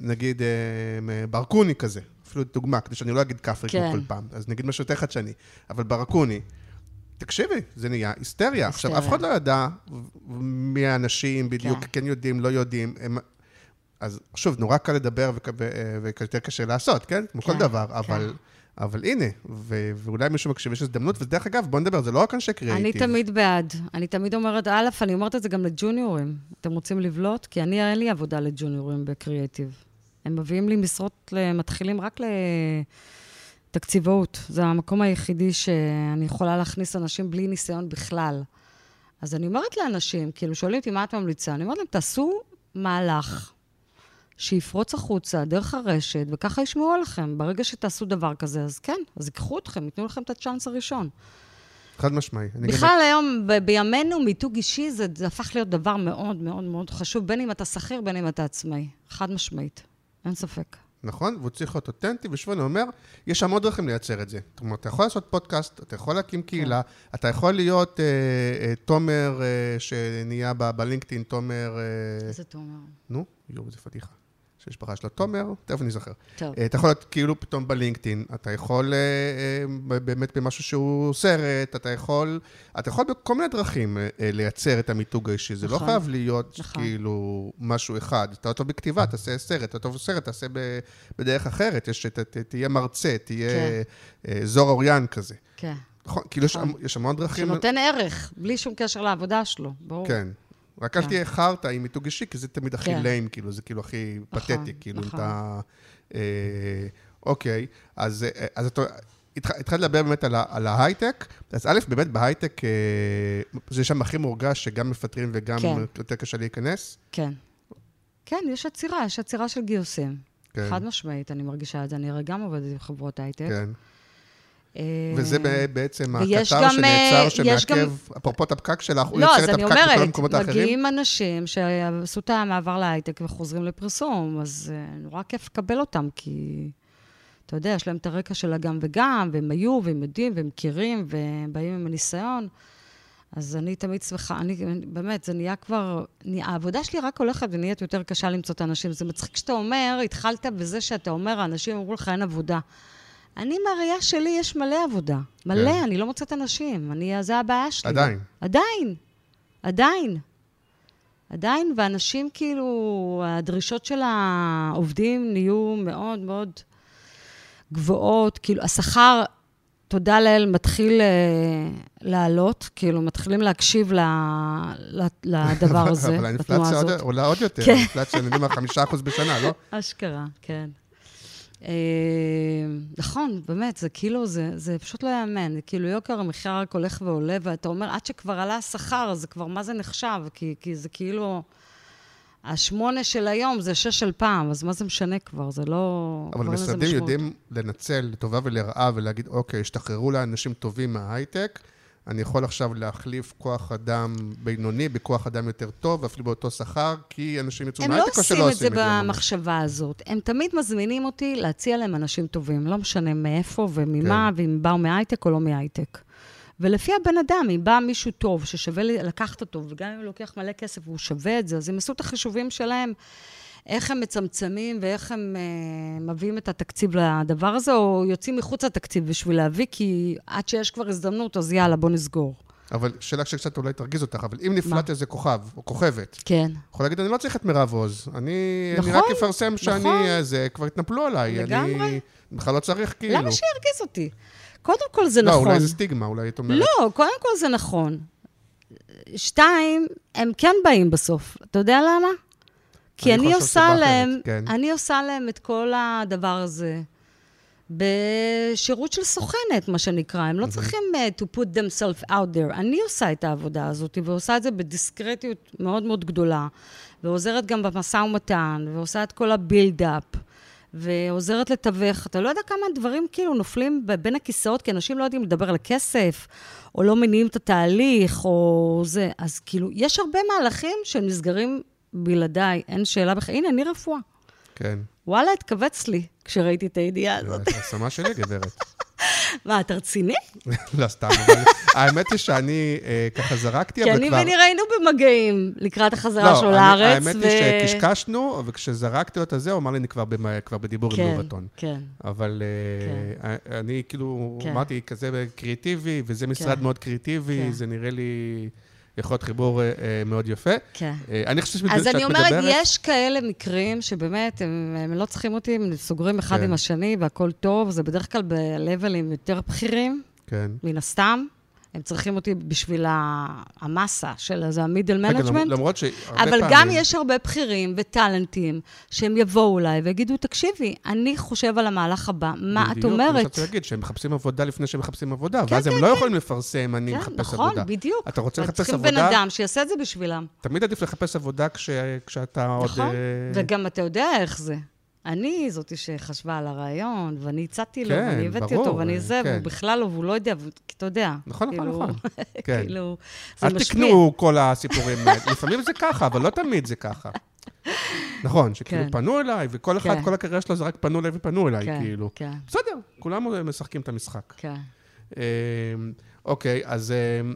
נגיד, אה, ברקוני כזה, אפילו דוגמה, כדי שאני לא אגיד כפרי כמו כן. כל פעם, אז נגיד משהו יותר חדשני, אבל ברקוני, תקשיבי, זה נהיה היסטריה. עכשיו, אף היסטריה. אחד לא ידע מי האנשים בדיוק, כן. כן יודעים, לא יודעים. הם... אז שוב, נורא קל לדבר ויותר קשה לעשות, כן? כמו כל כן, דבר, כן. אבל... אבל הנה, ו- ואולי מישהו מקשיב, יש הזדמנות, ודרך אגב, בוא נדבר, זה לא רק אנשי קריאיטיב. אני תמיד בעד. אני תמיד אומרת, א', אני אומרת את זה גם לג'וניורים. אתם רוצים לבלוט? כי אני, אין לי עבודה לג'וניורים בקריאיטיב. הם מביאים לי משרות למתחילים רק לתקציבאות. זה המקום היחידי שאני יכולה להכניס אנשים בלי ניסיון בכלל. אז אני אומרת לאנשים, כאילו, שואלים אותי מה את ממליצה? אני אומרת להם, תעשו מהלך שיפרוץ החוצה דרך הרשת, וככה ישמעו עליכם. ברגע שתעשו דבר כזה, אז כן, אז ייקחו אתכם, ייתנו לכם את הצ'אנס הראשון. חד משמעי. אני גם- בכלל היום, ב- בימינו, מיתוג אישי זה, זה הפך להיות דבר מאוד מאוד מאוד חשוב, בין אם אתה שכיר, בין אם אתה עצמאי. חד משמעית. אין ספק. נכון? והוא צריך להיות אותנטי, ושוב אני אומר, יש המון דרכים לייצר את זה. זאת אומרת, אתה יכול לעשות פודקאסט, אתה יכול להקים קהילה, אתה יכול להיות אה, אה, תומר אה, שנהיה בלינקדאין, תומר... אה, איזה תומר. נו, יואו, איזה פדיחה. שהמשפחה שלו תומר, תכף נזכר. טוב. אה, אתה יכול להיות כאילו פתאום בלינקדאין, אתה יכול אה, אה, באמת במשהו שהוא סרט, אתה יכול, אתה יכול בכל מיני דרכים לייצר את המיתוג האישי, זה לא נכון. חייב להיות נכון. כאילו משהו אחד. אתה טוב בכתיבה, תעשה סרט, אתה טוב בסרט, תעשה בדרך אחרת, יש, ת, ת, תהיה מרצה, תהיה כן. זור אוריין כזה. כן. נכון, כאילו נכון. יש המון דרכים. שנותן ערך, בלי שום קשר לעבודה שלו, ברור. כן. רק אל כן. תהיה חרטא עם מיתוג אישי, כי זה תמיד הכי כן. ליים, כאילו, זה כאילו הכי נכון, פתטי, כאילו, אם נכון. אתה... אה, אוקיי, אז אה, אתה... התח- התחלת לדבר באמת על ההייטק, אז א', באמת בהייטק אה, זה שם הכי מורגש שגם מפטרים וגם כן. יותר קשה להיכנס. כן. כן, יש עצירה, יש עצירה של גיוסים. כן. חד משמעית, אני מרגישה את זה. אני הרי גם עובדת עם חברות הייטק. כן. וזה בעצם הקטר שנעצר, אה, שמעכב, אפרופו את הפקק שלך, הוא לא, יוצר אז את אני הפקק בכל אומרת, המקומות האחרים. מגיעים אנשים שעשו את המעבר להייטק וחוזרים לפרסום, אז אה, נורא כיף לקבל אותם, כי אתה יודע, יש להם את הרקע של הגם וגם, והם היו, והם יודעים, והם מכירים, והם באים עם הניסיון. אז אני תמיד שמחה, אני, באמת, זה נהיה כבר, נהיה, העבודה שלי רק הולכת ונהיית יותר קשה למצוא את האנשים. זה מצחיק שאתה אומר, התחלת בזה שאתה אומר, האנשים אמרו לך, אין עבודה. אני, מהראייה שלי, יש מלא עבודה. מלא, כן. אני לא מוצאת אנשים. אני, זה הבעיה שלי. עדיין. עדיין. עדיין. עדיין, ואנשים כאילו, הדרישות של העובדים נהיו מאוד מאוד גבוהות. כאילו, השכר, תודה לאל, מתחיל אה, לעלות, כאילו, מתחילים להקשיב ל, ל, לדבר הזה, אבל לתנועה האינפלציה עוד- הזאת. עולה עוד יותר, כן. האינפלציה, אני מה, חמישה אחוז בשנה, לא? אשכרה, כן. אה, נכון, באמת, זה כאילו, זה, זה פשוט לא יאמן. זה כאילו יוקר המחיה רק הולך ועולה, ואתה אומר, עד שכבר עלה השכר, זה כבר, מה זה נחשב? כי, כי זה כאילו, השמונה של היום זה שש של פעם, אז מה זה משנה כבר? זה לא... אבל משרדים. יודעים לנצל לטובה ולרעה ולהגיד, אוקיי, השתחררו לאנשים טובים מההייטק, אני יכול עכשיו להחליף כוח אדם בינוני בכוח אדם יותר טוב, אפילו באותו שכר, כי אנשים יצאו הם לא או עושים שלא את זה עושים את זה? במחשבה הזאת. הם תמיד מזמינים אותי להציע להם אנשים טובים, לא משנה מאיפה וממה, כן. ואם באו מהייטק או לא מהייטק. ולפי הבן אדם, אם בא מישהו טוב, ששווה לקחת אותו, וגם אם הוא לוקח מלא כסף והוא שווה את זה, אז הם עשו את החישובים שלהם, איך הם מצמצמים ואיך הם אה, מביאים את התקציב לדבר הזה, או יוצאים מחוץ לתקציב בשביל להביא, כי עד שיש כבר הזדמנות, אז יאללה, בוא נסגור. אבל שאלה שקצת אולי תרגיז אותך, אבל אם נפלט איזה כוכב או כוכבת, כן. יכול להגיד, אני לא צריך את מירב עוז, אני, אני נכון, רק אפרסם שאני, נכון. זה, כבר התנפלו עליי, לגמרי. אני בכלל לא צריך כאילו. למה שירגיז אותי? קודם כל זה לא, נכון. אולי זה סטיגמה, אולי את אומרת. לא, קודם כל זה נכון. שתיים, הם כן באים בסוף. אתה יודע למה? כי אני אני, עושה אחרת, להם, כן. אני עושה להם את כל הדבר הזה בשירות של סוכנת, מה שנקרא. הם לא צריכים uh, to put themselves out there. אני עושה את העבודה הזאת, ועושה את זה בדיסקרטיות מאוד מאוד גדולה, ועוזרת גם במשא ומתן, ועושה את כל הבילד-אפ. ועוזרת לתווך. אתה לא יודע כמה דברים כאילו נופלים בין הכיסאות, כי אנשים לא יודעים לדבר על הכסף, או לא מניעים את התהליך, או זה. אז כאילו, יש הרבה מהלכים שנסגרים בלעדיי, אין שאלה בכלל. הנה, אני רפואה. כן. וואלה, התכווץ לי כשראיתי את הידיעה הזאת. זה השמה שלי, גברת. מה, אתה רציני? לא, סתם, אבל האמת היא שאני אה, ככה זרקתי, כי אבל אני כבר... ובני ראינו במגעים לקראת החזרה שלו אני- לארץ. האמת היא שקשקשנו, וכשזרקתי לו את הזה, הוא אמר לי, אני כבר בדיבור עם כן, לובטון. כן. אבל אה, אני כאילו, כן. אמרתי, כזה קריאטיבי, וזה משרד כן. מאוד קריאטיבי, כן. זה נראה לי יכול להיות חיבור אה, אה, מאוד יפה. כן. אה, אני חושב שאת אז אני אומרת, מדברת- יש כאלה מקרים שבאמת, הם, הם לא צריכים אותי, הם סוגרים אחד כן. עם השני והכול טוב, זה בדרך כלל ב-levelים יותר בכירים, כן. מן הסתם. הם צריכים אותי בשביל ה- המסה של זה ה-middle רגע, management. למרות שהרבה אבל פעמים... גם יש הרבה בכירים וטאלנטים שהם יבואו אליי ויגידו, תקשיבי, אני חושב על המהלך הבא, מה את בדיוק, אני אומרת? רוצה להגיד שהם מחפשים עבודה לפני שהם מחפשים עבודה, כן, ואז הם כן, לא כן. יכולים לפרסם, אני כן, מחפש נכון, עבודה. בדיוק. אתה רוצה לחפש צריכים עבודה? בן אדם שיעשה את זה בשבילם. תמיד עדיף לחפש עבודה כש- כשאתה עוד... נכון. אה, וגם אתה יודע איך זה. אני זאתי שחשבה על הרעיון, ואני הצעתי לו, כן, ואני הבאתי ברור, אותו, ואני זה, כן. והוא בכלל לא, והוא לא יודע, כי אתה יודע. נכון, נכון, כאילו, נכון. כן. כאילו, זה אל משפיע. תקנו כל הסיפורים, לפעמים זה ככה, אבל לא תמיד זה ככה. נכון, שכאילו כן. פנו אליי, וכל אחד, כן. כל הקריירה שלו זה רק פנו אליי ופנו אליי, כן, כאילו. כן, בסדר, כולם משחקים את המשחק. כן. אמ, אוקיי, אז... אמ,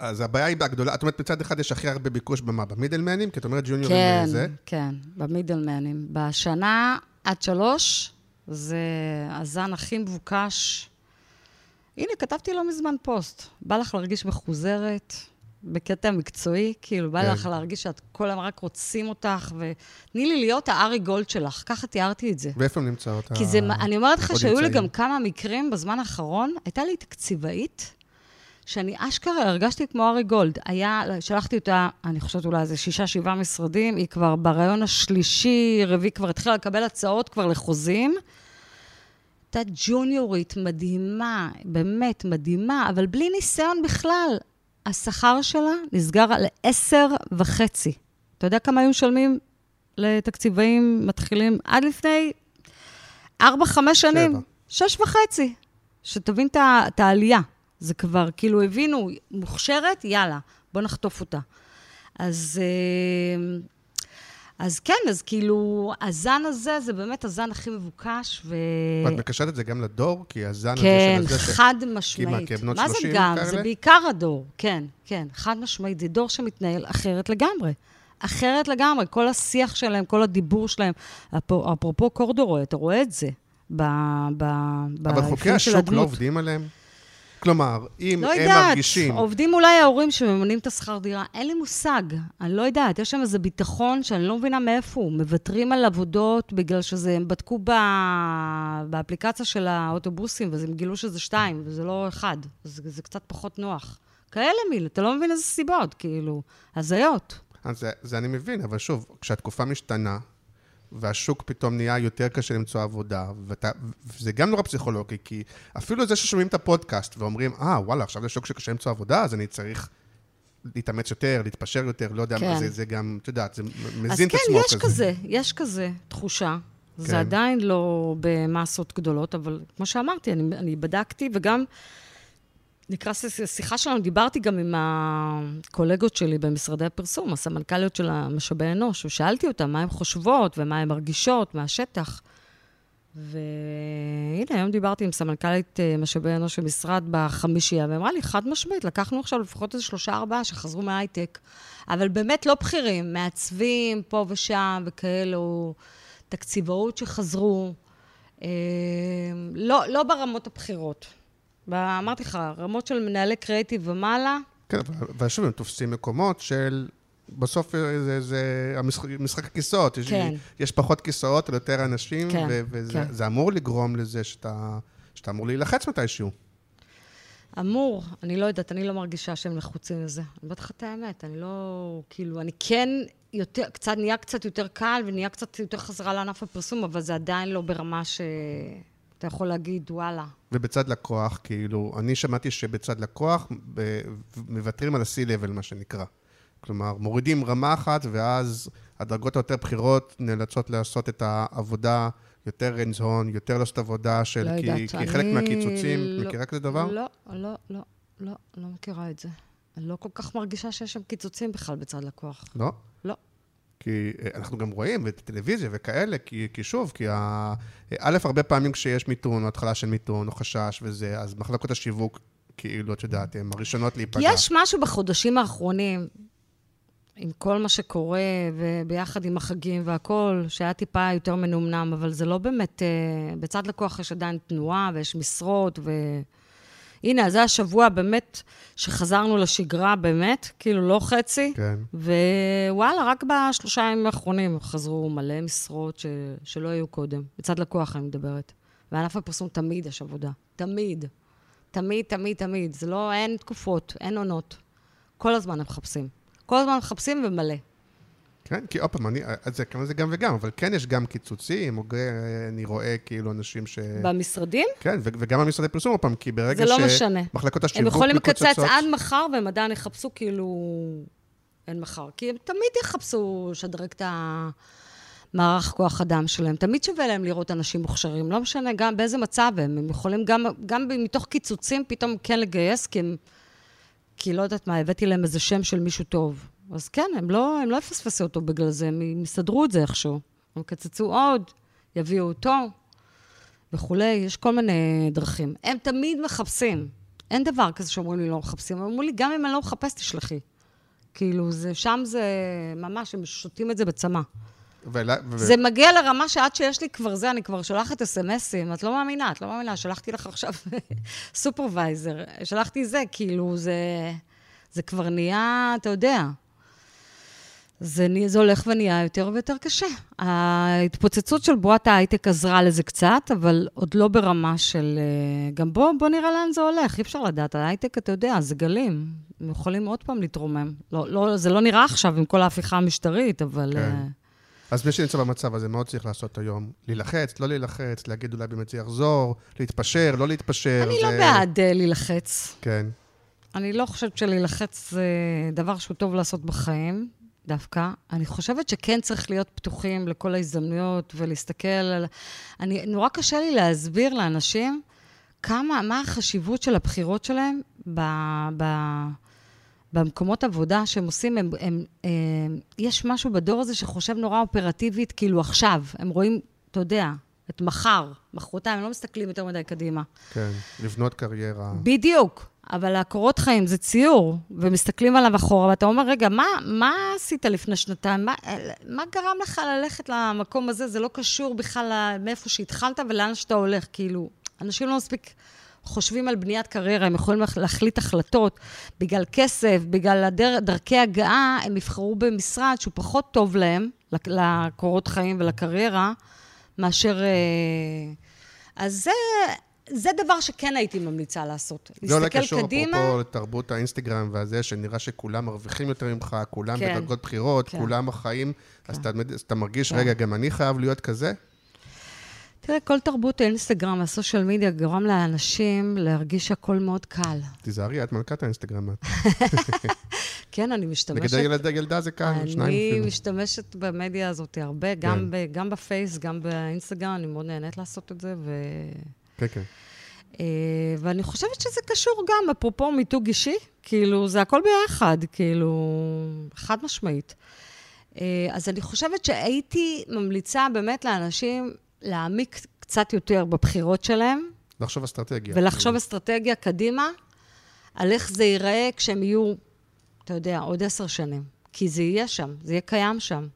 אז הבעיה היא הגדולה, את אומרת, מצד אחד יש הכי הרבה ביקוש במה? במידלמנים? כי את אומרת ג'וניורים כן, זה. כן, במידלמנים. בשנה עד שלוש, זה הזן הכי מבוקש. הנה, כתבתי לא מזמן פוסט. בא לך להרגיש מחוזרת, בקטע מקצועי, כאילו, בא כן. לך להרגיש שאת כל היום רק רוצים אותך, ותני לי להיות הארי גולד שלך. ככה תיארתי את זה. ואיפה הן נמצאות? כי ה- זה, אני אומרת לך שהיו לי? גם כמה מקרים בזמן האחרון, הייתה לי תקציבאית, שאני אשכרה הרגשתי כמו ארי גולד. היה, שלחתי אותה, אני חושבת אולי איזה שישה, שבעה משרדים, היא כבר ברעיון השלישי, רביעי, כבר התחילה לקבל הצעות כבר לחוזים. הייתה ג'וניורית מדהימה, באמת מדהימה, אבל בלי ניסיון בכלל. השכר שלה נסגר על עשר וחצי. אתה יודע כמה היו משלמים לתקציבאים מתחילים עד לפני ארבע, חמש שנים? שבע. שש וחצי. שתבין את העלייה. זה כבר, כאילו, הבינו, מוכשרת, יאללה, בוא נחטוף אותה. אז, אה, אז כן, אז כאילו, הזן הזה, זה באמת הזן הכי מבוקש, ו... ואת מקשרת את זה גם לדור? כי הזן כן, הזה של הזה... ש- חד משמעית. כבנות מה זה 30 גם? כאלה? זה בעיקר הדור, כן, כן, חד משמעית. זה דור שמתנהל אחרת לגמרי. אחרת לגמרי, כל השיח שלהם, כל הדיבור שלהם. אפרופו קורדורוי, אתה רואה את זה ב- ב- אבל של השוק לא. עובדים עליהם? כלומר, אם לא הם יודעת, מרגישים... עובדים אולי ההורים שמממנים את השכר דירה, אין לי מושג, אני לא יודעת, יש שם איזה ביטחון שאני לא מבינה מאיפה הוא. מוותרים על עבודות בגלל שזה, הם בדקו ב... באפליקציה של האוטובוסים, ואז הם גילו שזה שתיים, וזה לא אחד, אז זה קצת פחות נוח. כאלה מיל, אתה לא מבין איזה סיבות, כאילו, הזיות. אז זה, זה אני מבין, אבל שוב, כשהתקופה משתנה, והשוק פתאום נהיה יותר קשה למצוא עבודה, ואתה, וזה גם נורא פסיכולוגי, כי אפילו זה ששומעים את הפודקאסט ואומרים, אה, וואלה, עכשיו זה שוק שקשה למצוא עבודה, אז אני צריך להתאמץ יותר, להתפשר יותר, לא יודע, כן. מה, זה, זה גם, את יודעת, זה אז מזין את כן, עצמו יש כזה, יש כזה תחושה. כן. זה עדיין לא במסות גדולות, אבל כמו שאמרתי, אני, אני בדקתי, וגם לקראת השיחה שלנו, דיברתי גם עם הקולגות שלי במשרדי הפרסום, הסמנכ"ליות של המשאבי אנוש, ושאלתי אותן מה הן חושבות ומה הן מרגישות מהשטח. והנה, היום דיברתי עם סמנכ"לית אה, משאבי אנוש במשרד בחמישייה, ואמרה לי, חד משמעית, לקחנו עכשיו לפחות איזה שלושה, ארבעה שחזרו מההייטק, אבל באמת לא בכירים, מעצבים פה ושם וכאלו, תקציבאות שחזרו, אה, לא, לא ברמות הבכירות. אמרתי לך, רמות של מנהלי קריאיטיב ומעלה, כן, אבל- אבל שוב, הם תופסים מקומות של... בסוף זה, זה המשחק, משחק הכיסאות. יש, כן. יש פחות כיסאות על יותר אנשים, כן, וזה כן. אמור לגרום לזה שאתה, שאתה אמור להילחץ מתישהו. אמור, אני לא יודעת, אני לא מרגישה שהם לחוצים לזה. אני אומרת לך את האמת, אני לא, כאילו, אני כן יותר, קצת, נהיה קצת יותר קל ונהיה קצת יותר חזרה לענף הפרסום, אבל זה עדיין לא ברמה שאתה יכול להגיד, וואלה. ובצד לקוח, כאילו, אני שמעתי שבצד לקוח מוותרים על ה-C-Level, מה שנקרא. כלומר, מורידים רמה אחת, ואז הדרגות היותר בכירות נאלצות לעשות את העבודה יותר hands on, יותר לעשות עבודה של... לא כי, יודעת, כי אני חלק מהקיצוצים, לא- מכירה כזה דבר? לא, לא, לא, לא, לא מכירה את זה. אני לא כל כך מרגישה שיש שם קיצוצים בכלל בצד לקוח. לא? כי אה, אנחנו גם רואים בטלוויזיה וכאלה, כי, כי שוב, כי ה... א', הרבה פעמים כשיש מיתון, או התחלה של מיתון, או חשש וזה, אז מחלקות השיווק, כאילו, את יודעת, הן הראשונות להיפגע. יש משהו בחודשים האחרונים, עם כל מה שקורה, וביחד עם החגים והכול, שהיה טיפה יותר מנומנם, אבל זה לא באמת... אה, בצד לקוח יש עדיין תנועה, ויש משרות, ו... הנה, אז זה השבוע באמת שחזרנו לשגרה, באמת, כאילו לא חצי. כן. ווואלה, רק בשלושה ימים האחרונים חזרו מלא משרות ש... שלא היו קודם. מצד לקוח אני מדברת. בענף הפרסום תמיד יש עבודה. תמיד. תמיד, תמיד, תמיד. זה לא, אין תקופות, אין עונות. כל הזמן הם מחפשים. כל הזמן מחפשים ומלא. כן, כי עוד פעם, אני, זה, זה גם וגם, אבל כן יש גם קיצוצים, או אני רואה כאילו אנשים ש... במשרדים, כן, ו- וגם במשרדי פרסום, עוד פעם, כי ברגע זה לא ש... משנה. מחלקות הם השיווק יכולים לקצץ מקוצצות- עד מחר, והם עדיין יחפשו כאילו... אין מחר. כי הם תמיד יחפשו לשדרג את המערך כוח אדם שלהם. תמיד שווה להם לראות אנשים מוכשרים, לא משנה גם באיזה מצב הם. הם יכולים גם, גם מתוך קיצוצים פתאום כן לגייס, כי הם... כי לא יודעת מה, הבאתי להם איזה שם של מישהו טוב. אז כן, הם לא, הם לא יפספסו אותו בגלל זה, הם יסדרו את זה איכשהו. הם יקצצו עוד, יביאו אותו וכולי, יש כל מיני דרכים. הם תמיד מחפשים. אין דבר כזה שאומרים לי לא מחפשים. הם אמרו לי, גם אם אני לא מחפש, תשלחי. כאילו, זה, שם זה ממש, הם שותים את זה בצמא. ו... זה מגיע לרמה שעד שיש לי כבר זה, אני כבר שולחת אס.אם.אסים, את לא מאמינה, את לא מאמינה, שלחתי לך עכשיו סופרוויזר, שלחתי זה, כאילו, זה, זה כבר נהיה, אתה יודע, זה, זה הולך ונהיה יותר ויותר קשה. ההתפוצצות של בועת ההייטק עזרה לזה קצת, אבל עוד לא ברמה של... אה, גם בוא, בוא נראה לאן זה הולך, אי אפשר לדעת. ההייטק, אתה יודע, זה גלים. הם יכולים עוד פעם להתרומם. לא, לא, זה לא נראה עכשיו עם כל ההפיכה המשטרית, אבל... כן. Uh... אז מי שנמצא במצב הזה, מה עוד צריך לעשות היום? להילחץ, לא להילחץ, להגיד אולי באמת זה יחזור, להתפשר, לא להתפשר. אני זה... לא בעד uh, להילחץ. כן. אני לא חושבת שלהילחץ זה דבר שהוא טוב לעשות בחיים. דווקא. אני חושבת שכן צריך להיות פתוחים לכל ההזדמנויות ולהסתכל על... אני, נורא קשה לי להסביר לאנשים כמה, מה החשיבות של הבחירות שלהם ב, ב, במקומות עבודה שהם עושים. הם, הם, הם, יש משהו בדור הזה שחושב נורא אופרטיבית, כאילו עכשיו. הם רואים, אתה יודע, את מחר, מחרתיים, הם לא מסתכלים יותר מדי קדימה. כן, לבנות קריירה. בדיוק. אבל הקורות חיים זה ציור, ומסתכלים עליו אחורה, ואתה אומר, רגע, מה, מה עשית לפני שנתיים? מה, מה גרם לך ללכת למקום הזה? זה לא קשור בכלל מאיפה שהתחלת ולאן שאתה הולך. כאילו, אנשים לא מספיק חושבים על בניית קריירה, הם יכולים להחליט החלטות. בגלל כסף, בגלל הדר, דרכי הגעה, הם יבחרו במשרד שהוא פחות טוב להם, לקורות חיים ולקריירה, מאשר... אה, אז זה... זה דבר שכן הייתי ממליצה לעשות. להסתכל קדימה. זה קשור אפרופו לתרבות האינסטגרם והזה, שנראה שכולם מרוויחים יותר ממך, כולם כן. בדרגות בחירות, כן. כולם החיים, כן. אז, אתה, אתה מרגיש, כן. רגע, גם אני חייב להיות כזה? תראה, כל תרבות האינסטגרם, הסושיאל מדיה, גורם לאנשים להרגיש שהכל מאוד קל. תיזהרי, את מלכת האינסטגרם. כן, אני משתמשת... נגד הילד, הילדה זה קל, שניים אפילו. אני משתמשת במדיה הזאת הרבה, גם, כן. ב, גם בפייס, גם באינסטגרם, אני מאוד נהנית לעשות את זה, ו... כן, כן. Uh, ואני חושבת שזה קשור גם, אפרופו מיתוג אישי, כאילו, זה הכל ביחד, כאילו, חד משמעית. Uh, אז אני חושבת שהייתי ממליצה באמת לאנשים להעמיק קצת יותר בבחירות שלהם. לחשוב אסטרטגיה. ולחשוב כאילו. אסטרטגיה קדימה, על איך זה ייראה כשהם יהיו, אתה יודע, עוד עשר שנים. כי זה יהיה שם, זה יהיה קיים שם.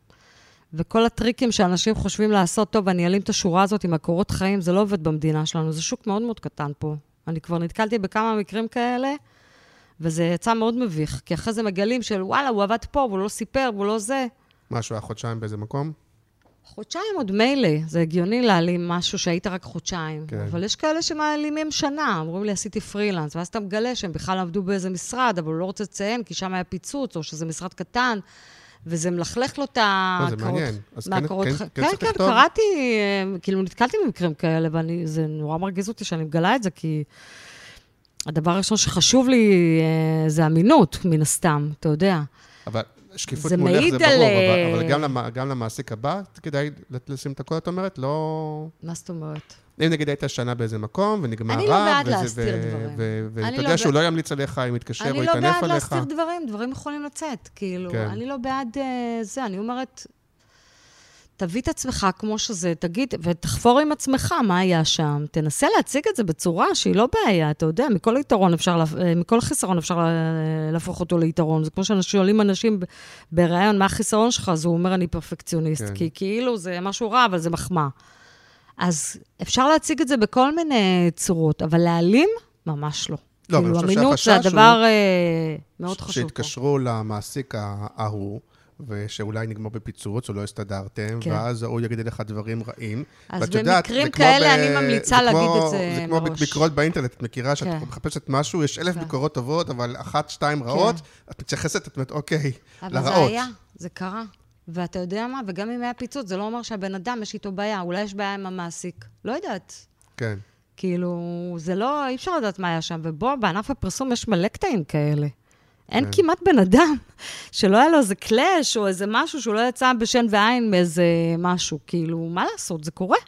וכל הטריקים שאנשים חושבים לעשות, טוב, אני אעלים את השורה הזאת עם הקורות חיים, זה לא עובד במדינה שלנו, זה שוק מאוד מאוד קטן פה. אני כבר נתקלתי בכמה מקרים כאלה, וזה יצא מאוד מביך, כי אחרי זה מגלים של וואלה, הוא עבד פה, והוא לא סיפר, והוא לא זה. משהו היה חודשיים באיזה מקום? חודשיים עוד מילא, זה הגיוני להעלים משהו שהיית רק חודשיים. כן. אבל יש כאלה שמעלימים שנה, אומרים לי, עשיתי פרילנס, ואז אתה מגלה שהם בכלל עבדו באיזה משרד, אבל הוא לא רוצה לציין, כי שם היה פיצוץ, או שזה משרד קטן. וזה מלכלך לו את הקורות... זה מעניין. אז כן, כן, כן, כן, כן, קראתי, אה, כאילו, נתקלתי במקרים כאלה, וזה נורא מרגיז אותי שאני מגלה את זה, כי הדבר הראשון שחשוב לי אה, זה אמינות, מן הסתם, אתה יודע. אבל שקיפות מולך זה ברור, על... אבל, אבל גם, למ, גם למעסיק הבא כדאי לשים את הכל, את אומרת? לא... מה זאת אומרת? אם נגיד היית שנה באיזה מקום, ונגמר רע, אני לא בעד להסתיר דברים. ואתה יודע שהוא לא ימליץ עליך אם יתקשר או יטנף עליך. אני לא בעד להסתיר דברים, דברים יכולים לצאת. כאילו, כן. אני לא בעד אה, זה, אני אומרת, תביא את עצמך כמו שזה, תגיד, ותחפור עם עצמך מה היה שם. תנסה להציג את זה בצורה שהיא לא בעיה, אתה יודע, מכל יתרון אפשר, אה, מכל חיסרון אפשר להפוך אותו ליתרון. זה כמו ששואלים אנשים בריאיון, מה החיסרון שלך? אז הוא אומר, אני פרפקציוניסט. כן. כי כאילו זה משהו רע, אבל זה מחמאה. אז אפשר להציג את זה בכל מיני צורות, אבל להעלים, ממש לא. לא, אבל אני כאילו, חושב שהחשש הוא... זה הדבר אה, מאוד חשוב. שיתקשרו למעסיק ההוא. ושאולי נגמר בפיצוץ, או לא הסתדרתם, כן. ואז הוא יגיד לך דברים רעים. אז במקרים יודעת, כאלה ב... אני ממליצה להגיד את זה מראש. זה כמו ביקורות באינטרנט, את מכירה שאת כן. מחפשת משהו, יש אלף כן. ביקורות טובות, אבל אחת, שתיים רעות, כן. את מתייחסת, את אומרת, אוקיי, אבל לרעות. אבל זה היה, זה קרה. ואתה יודע מה? וגם אם היה פיצוץ, זה לא אומר שהבן אדם, יש איתו בעיה. אולי יש בעיה עם המעסיק. לא יודעת. כן. כאילו, זה לא, אי אפשר לדעת מה היה שם. ובוא, בענף הפרסום יש מלא קטעים כאלה. אין כן. כמעט בן אדם שלא היה לו איזה קלאש או איזה משהו שהוא לא יצא בשן ועין מאיזה משהו. כאילו, מה לעשות, זה קורה.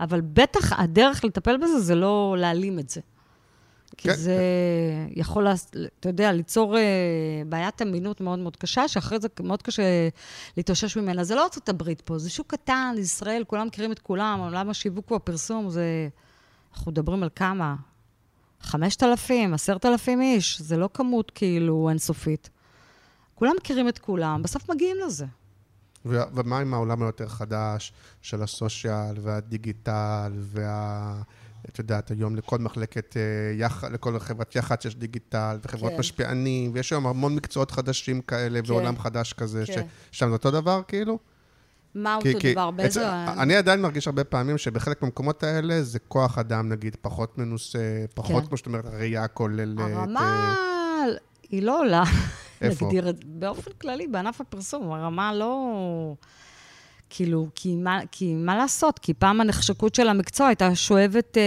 אבל בטח הדרך לטפל בזה זה לא להעלים את זה. כי כן. זה יכול, לעש- אתה יודע, ליצור אה, בעיית אמינות מאוד מאוד קשה, שאחרי זה מאוד קשה להתאושש ממנה. זה לא ארצות הברית פה, זה שוק קטן, ישראל, כולם מכירים את כולם, עולם השיווק והפרסום זה... אנחנו מדברים על כמה? 5,000, 10,000 איש, זה לא כמות כאילו אינסופית. כולם מכירים את כולם, בסוף מגיעים לזה. ו- ומה עם העולם היותר חדש של הסושיאל והדיגיטל וה... את יודעת, היום לכל מחלקת, אה. לכל חברת יח"צ יש דיגיטל, וחברות כן. משפיענים, ויש היום המון מקצועות חדשים כאלה, כן. ועולם חדש כזה, כן. ששם זה אותו דבר, כאילו? מה כי- אותו כי דבר? באיזה... אני עדיין מרגיש הרבה פעמים שבחלק מהמקומות האלה זה כוח אדם, נגיד, פחות מנוסה, פחות, כן. כמו שאת אומרת, הראייה הכוללת. הרמה היא לא עולה. איפה? נגדיר את זה. באופן כללי, בענף הפרסום, הרמה לא... כאילו, כי מה, כי מה לעשות? כי פעם הנחשקות של המקצוע הייתה שואבת אה,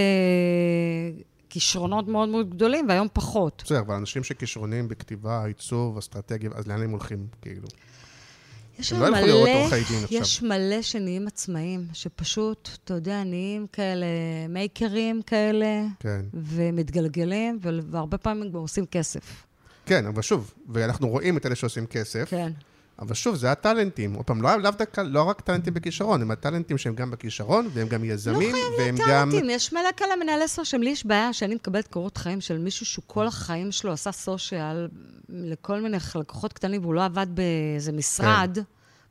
כישרונות מאוד מאוד גדולים, והיום פחות. בסדר, אבל אנשים שכישרונים בכתיבה, עיצוב, אסטרטגיה, אז לאן הם הולכים, כאילו? יש לא מלא. יש מלא שנהיים עצמאים, שפשוט, אתה יודע, נהיים כאלה מייקרים כאלה, כן. ומתגלגלים, והרבה פעמים גם עושים כסף. כן, אבל שוב, ואנחנו רואים את אלה שעושים כסף, כן. אבל שוב, זה הטאלנטים. עוד פעם, לא, לאו דווקא, לא רק טאלנטים בכישרון, הם הטאלנטים שהם גם בכישרון, והם גם יזמים, והם גם... טאלנטים, יש מלא כאלה מנהלי סושיאל. לי יש בעיה שאני מקבלת קורות חיים של מישהו שהוא כל החיים שלו עשה סושיאל לכל מיני לקוחות קטנים, והוא לא עבד באיזה משרד.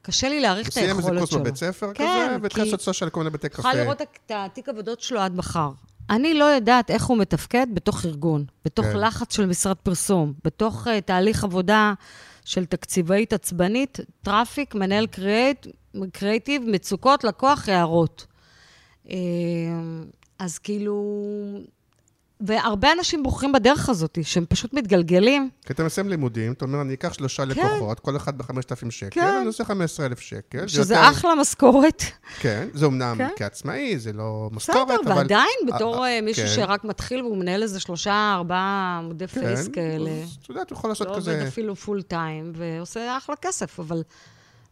קשה לי להעריך הוא את סיים איזה היכולת קורס שלו. בבית ספר כן, כזה, והתחיל לעשות סושיאל לכל מיני בתי קפה. יכולה לראות את התיק עבודות שלו עד מחר. אני לא יודעת איך הוא מתפקד בתוך ארגון, בתוך כן. לחץ של משרד פרסום, בתוך uh, תהליך עבודה של תקציבאית עצבנית, traffic, מנהל creat, creative, מצוקות, לקוח, הערות. אה, אז כאילו... והרבה אנשים בוחרים בדרך הזאת, שהם פשוט מתגלגלים. כי אתה מסיים לימודים, אתה אומר, אני אקח שלושה כן. לקוחות, כל אחד ב-5,000 שקל, כן. אני עושה 15,000 שקל. זה שזה יותר- אחלה משכורת. כן, זה אמנם כן. כעצמאי, זה לא משכורת, בסדר, אבל... ועדיין, אה, בתור אה, אה, מישהו כן. שרק מתחיל והוא מנהל איזה שלושה, ארבעה עמודי פייס כן, כאלה. אז את יודעת, הוא יכול לעשות לא כזה... עובד אפילו full time, ועושה אחלה כסף, אבל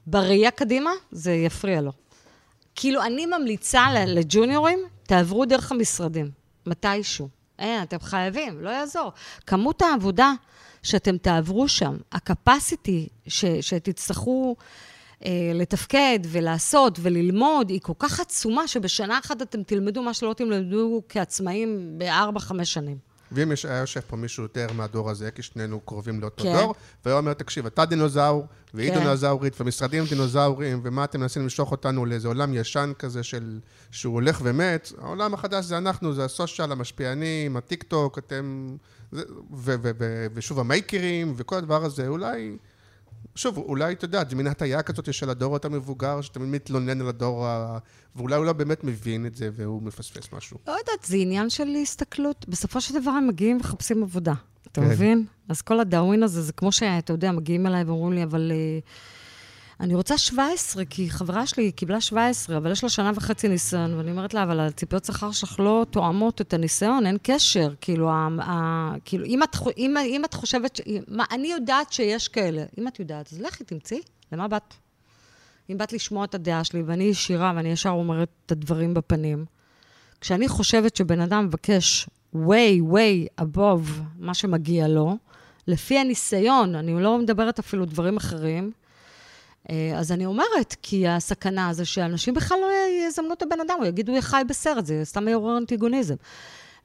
בראייה קדימה, זה יפריע לו. כאילו, אני ממליצה לג'וניורים, תעברו דרך המשרדים, מתישהו. אין, אתם חייבים, לא יעזור. כמות העבודה שאתם תעברו שם, הקפסיטי ש- שתצטרכו אה, לתפקד ולעשות וללמוד, היא כל כך עצומה, שבשנה אחת אתם תלמדו מה שלא תלמדו כעצמאים בארבע-חמש שנים. ואם יש- היה יושב פה מישהו יותר מהדור הזה, כי שנינו קרובים לאותו כן. דור, והיה אומר, תקשיב, אתה דינוזאור, והיא כן. דינוזאורית, ומשרדים דינוזאורים, ומה אתם מנסים למשוך אותנו לאיזה עולם ישן כזה של... שהוא הולך ומת, העולם החדש זה אנחנו, זה הסושיאל, המשפיענים, הטיק טוק, אתם... זה- ו- ו- ו- ושוב המייקרים, וכל הדבר הזה, אולי... שוב, אולי, אתה יודע, מין הטעיה כזאת של הדור יותר מבוגר, שתמיד מתלונן על הדור ה... ואולי הוא לא באמת מבין את זה, והוא מפספס משהו. לא יודעת, זה עניין של הסתכלות. בסופו של דבר הם מגיעים ומחפשים עבודה. אתה כן. מבין? אז כל הדאווין הזה, זה כמו שאתה יודע, מגיעים אליי ואומרים לי, אבל אה, אני רוצה 17, כי חברה שלי קיבלה 17, אבל יש לה שנה וחצי ניסיון, ואני אומרת לה, אבל הציפיות שכר שלך לא תואמות את הניסיון, אין קשר. כאילו, ה, ה, כאילו אם, את, אם, אם את חושבת, ש, מה, אני יודעת שיש כאלה. אם את יודעת, אז לכי, תמצאי. למה באת? אם באת לשמוע את הדעה שלי, ואני ישירה, ואני ישר אומרת את הדברים בפנים, כשאני חושבת שבן אדם מבקש way, way above מה שמגיע לו, לפי הניסיון, אני לא מדברת אפילו דברים אחרים, אז אני אומרת, כי הסכנה זה שאנשים בכלל לא יזמנו את הבן אדם, או יגידו, הוא חי בסרט, זה סתם יעורר אנטיגוניזם.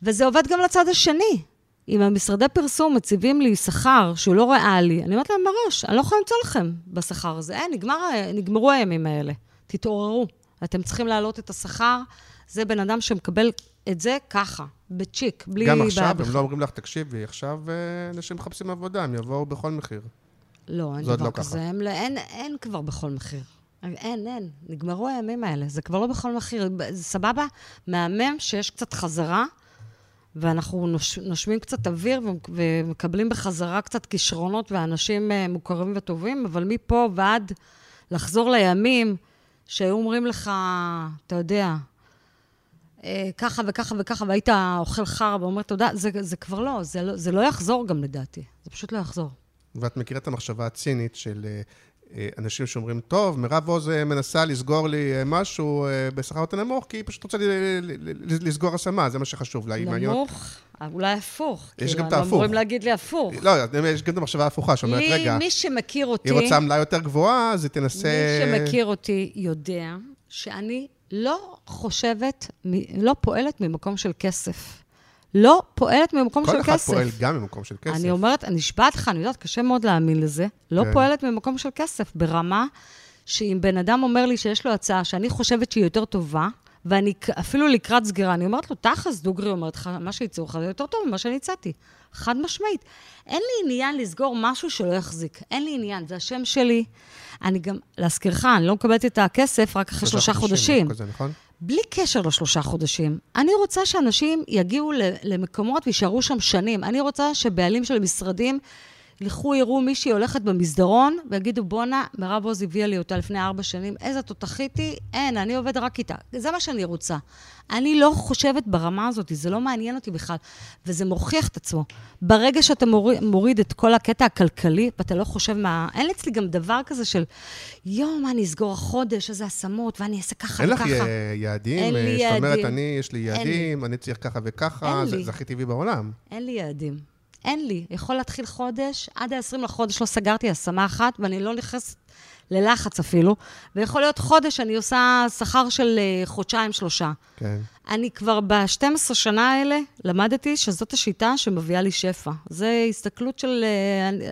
וזה עובד גם לצד השני. אם המשרדי פרסום מציבים לי שכר שהוא לא ריאלי, אני אומרת להם מראש, אני לא יכולה למצוא לכם בשכר הזה. אין, נגמר, נגמרו הימים האלה. תתעוררו. אתם צריכים להעלות את השכר. זה בן אדם שמקבל את זה ככה, בצ'יק, בלי גם עכשיו. הם לא אומרים לך, תקשיבי, עכשיו אה, אנשים מחפשים עבודה, הם יבואו בכל מחיר. לא, אין זה עוד דבר לא. כזה. הם, לא- אין, אין כבר בכל מחיר. אין, אין. נגמרו הימים האלה. זה כבר לא בכל מחיר. ב- סבבה, מהמם שיש קצת חזרה, ואנחנו נוש, נושמים קצת אוויר ומק- ומקבלים בחזרה קצת כישרונות ואנשים אה, מוכרים וטובים, אבל מפה ועד לחזור לימים שהיו אומרים לך, אתה יודע, אה, ככה וככה וככה, והיית אוכל חרא ואומר תודה, זה, זה כבר לא זה, לא, זה לא יחזור גם לדעתי. זה פשוט לא יחזור. ואת מכירה את המחשבה הצינית של אה, אה, אנשים שאומרים, טוב, מירב עוז אה, מנסה לסגור לי משהו בשכר יותר נמוך, כי היא פשוט רוצה לסגור השמה, זה מה שחשוב לה. נמוך, אולי הפוך. יש כאילו, גם את ההפוך. אמורים להגיד לי הפוך. לא, יש גם את המחשבה ההפוכה, שאומרת, רגע, מי שמכיר אותי, היא רוצה עמלה יותר גבוהה, אז היא תנסה... מי שמכיר אותי יודע שאני לא חושבת, לא פועלת ממקום של כסף. לא פועלת ממקום של כל אחד כסף. פועל גם ממקום של כסף. אני אומרת, אני נשבעת לך, אני יודעת, קשה מאוד להאמין לזה. לא כן. פועלת ממקום של כסף, ברמה שאם בן אדם אומר לי שיש לו הצעה שאני חושבת שהיא יותר טובה, ואני אפילו לקראת סגירה, אני אומרת לו, תכלס, דוגרי אומרת לך, מה שהציעו לך זה יותר טוב ממה שאני הצעתי. חד משמעית. אין לי עניין לסגור משהו שלא יחזיק. אין לי עניין, זה השם שלי. אני גם, להזכירך, אני לא מקבלת את הכסף רק אחרי שלושה חודשים. משהו כזה, נכון? בלי קשר לשלושה חודשים. אני רוצה שאנשים יגיעו למקומות ויישארו שם שנים. אני רוצה שבעלים של משרדים ילכו, יראו מישהי הולכת במסדרון, ויגידו, בואנה, מירב עוז הביאה לי אותה לפני ארבע שנים, איזה תותחית היא, אין, אני עובד רק איתה. זה מה שאני רוצה. אני לא חושבת ברמה הזאת, זה לא מעניין אותי בכלל, וזה מוכיח את עצמו. ברגע שאתה מוריד, מוריד את כל הקטע הכלכלי, ואתה לא חושב מה... אין אצלי גם דבר כזה של, יואו, מה, אני אסגור החודש, איזה השמות, ואני אעשה ככה אין וככה. לך אה, יעדים? אין לי אה, זאת אומרת, יעדים. אני, יש לי אין. יעדים, אני צריך ככה וככה, אין זה. זה הכי טבעי בעולם. אין לי יעדים. אין לי. יכול להתחיל חודש, עד ה-20 לחודש לא סגרתי השמה אחת, ואני לא נכנסת ללחץ אפילו, ויכול להיות חודש אני עושה שכר של אה, חודשיים-שלושה. כן. אני כבר ב-12 שנה האלה למדתי שזאת השיטה שמביאה לי שפע. זה הסתכלות של... אה, אני-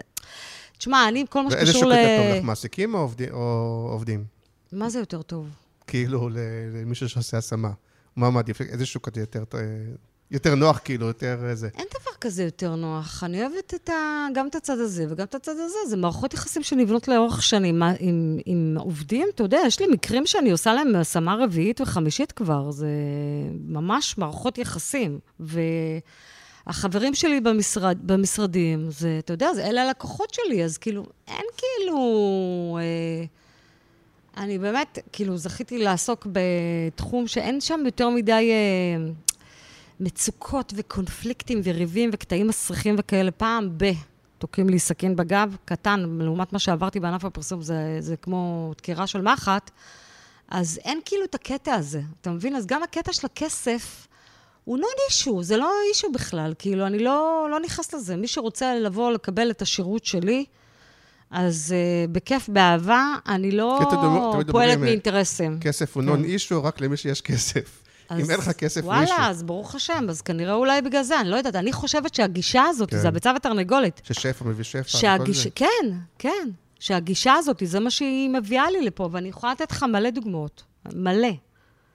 תשמע, אני, כל מה ואיזה שקשור שוק ל... יותר טוב לך, מעסיקים או עובדי- או עובדים? מה זה יותר טוב? כאילו, למישהו שעושה השמה. מה מעדיף? איזה שוק יותר... אה, יותר נוח, כאילו, יותר איזה. אין דבר כזה יותר נוח. אני אוהבת את ה... גם את הצד הזה וגם את הצד הזה. זה מערכות יחסים שנבנות לאורך שנים. עם, עם עובדים, אתה יודע, יש לי מקרים שאני עושה להם השמה רביעית וחמישית כבר. זה ממש מערכות יחסים. והחברים שלי במשרד, במשרדים, זה, אתה יודע, זה, אלה הלקוחות שלי, אז כאילו, אין כאילו... אה, אני באמת, כאילו, זכיתי לעסוק בתחום שאין שם יותר מדי... אה, מצוקות וקונפליקטים וריבים וקטעים מסריחים וכאלה. פעם ב... תוקעים לי סכין בגב, קטן, לעומת מה שעברתי בענף הפרסום, זה, זה כמו דקירה של מחט. אז אין כאילו את הקטע הזה, אתה מבין? אז גם הקטע של הכסף הוא נון אישו, זה לא אישו בכלל. כאילו, אני לא, לא נכנס לזה. מי שרוצה לבוא לקבל את השירות שלי, אז uh, בכיף, באהבה, אני לא פועלת אה, מאינטרסים. כסף הוא כן. נון אישו רק למי שיש כסף. אם אז אין לך כסף, הוא אישו. וואלה, אז ברוך השם, אז כנראה אולי בגלל זה, אני לא יודעת. אני חושבת שהגישה הזאת, כן. זה הביצה והתרנגולת. ששפע מביא שפע. וכל שהגיש... זה. כן, כן. שהגישה הזאת, זה מה שהיא מביאה לי לפה, ואני יכולה לתת לך מלא דוגמאות. מלא.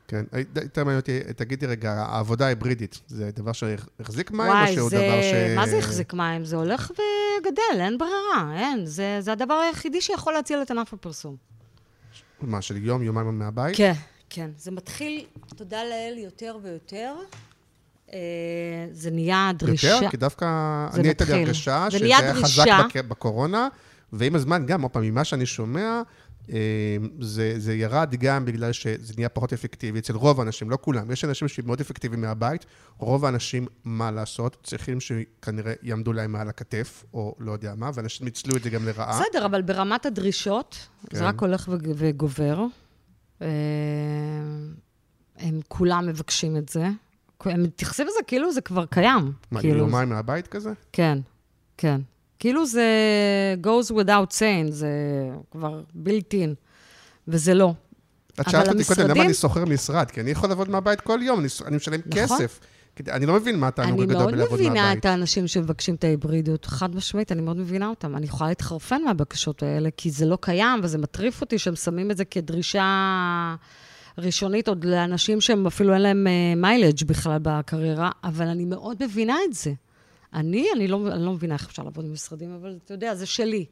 כן. יותר מעניין אותי, תגידי רגע, העבודה ההיברידית, זה דבר שהחזיק מים, או וואי, שהוא זה... דבר ש... מה זה החזיק מים? זה הולך וגדל, אין ברירה, אין. זה, זה הדבר היחידי שיכול להציל את ענף הפרסום. מה, של יום, יומיים מהבית? כן, כן. זה מתחיל, תודה לאל, יותר ויותר. אה, זה נהיה דרישה... יותר? כי דווקא אני הייתה לי. הרגשה זה שזה היה חזק בקורונה, ועם הזמן גם, עוד פעם, ממה שאני שומע, אה, זה, זה ירד גם בגלל שזה נהיה פחות אפקטיבי אצל רוב האנשים, לא כולם. יש אנשים שהם מאוד אפקטיביים מהבית, רוב האנשים, מה לעשות, צריכים שכנראה יעמדו להם מעל הכתף, או לא יודע מה, ואנשים ניצלו את זה גם לרעה. בסדר, אבל ברמת הדרישות, כן. זה רק הולך וגובר. אה, הם כולם מבקשים את זה. הם מתייחסים לזה כאילו זה כבר קיים. מה, כאילו, יומיים מהבית כזה? כן, כן. כאילו זה goes without saying, זה כבר built in, וזה לא. את שאלת אותי קודם, למה אני שוכר משרד? כי אני יכול לעבוד מהבית כל יום, אני, אני משלם נכון. כסף. אני לא מבין מה התענוג אני הגדול מאוד בלעבוד מבינה מהבית. את האנשים שמבקשים את ההיברידיות, חד משמעית, אני מאוד מבינה אותם. אני יכולה להתחרפן מהבקשות האלה, כי זה לא קיים, וזה מטריף אותי שהם שמים את זה כדרישה ראשונית עוד לאנשים שהם אפילו אין להם mileage בכלל בקריירה, אבל אני מאוד מבינה את זה. אני, אני לא, אני לא מבינה איך אפשר לעבוד עם משרדים, אבל אתה יודע, זה שלי.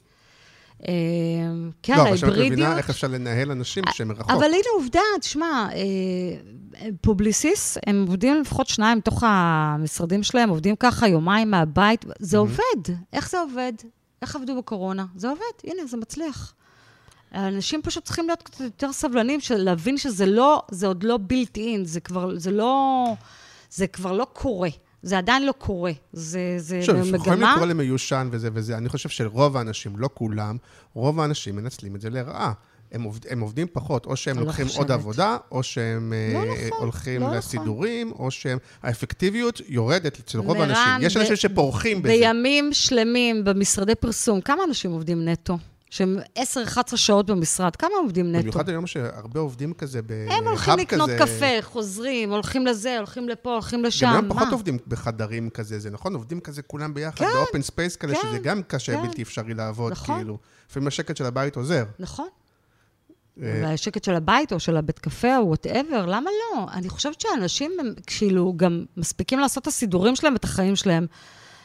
אה, כן, לא, אבל עכשיו את ההיברידיות... מבינה איך אפשר לנהל אנשים שהם מרחוק. אבל הנה עובדה, תשמע, אה, פובליסיס, הם עובדים לפחות שניים מתוך המשרדים שלהם, עובדים ככה יומיים מהבית, זה עובד. איך זה עובד? איך עבדו בקורונה? זה עובד, הנה, זה מצליח. אנשים פשוט צריכים להיות קצת יותר סבלנים, להבין שזה לא, זה עוד לא built in, זה כבר, זה לא, זה כבר לא קורה. זה עדיין לא קורה. זה, זה שוב, מגמה... יכולים לקרוא למיושן וזה וזה. אני חושב שרוב האנשים, לא כולם, רוב האנשים מנצלים את זה לרעה. הם, עובד, הם עובדים פחות, או שהם לא לוקחים עוד חושבת. עבודה, או שהם לא אה, נכון, הולכים לא נכון. לסידורים, או שהם... האפקטיביות יורדת אצל רוב האנשים. יש ב- אנשים שפורחים בזה. בימים שלמים במשרדי פרסום, כמה אנשים עובדים נטו? שהם 10-11 שעות במשרד, כמה עובדים נטו? במיוחד היום שהרבה עובדים כזה ב hub כזה. הם הולכים לקנות קפה, חוזרים, הולכים לזה, הולכים לפה, הולכים לשם, גם היום מה? פחות עובדים בחדרים כזה, זה נכון? עובדים כזה כולם ביחד, כן, ב open space כזה, כן, שזה גם קשה, כן. בלתי אפשרי לעבוד, נכון. כאילו. לפעמים השקט של הבית עוזר. נכון. אה, והשקט של הבית או של הבית קפה או whatever, למה לא? אני חושבת שאנשים הם כאילו גם מספיקים לעשות את הסידורים שלהם ואת החיים שלהם,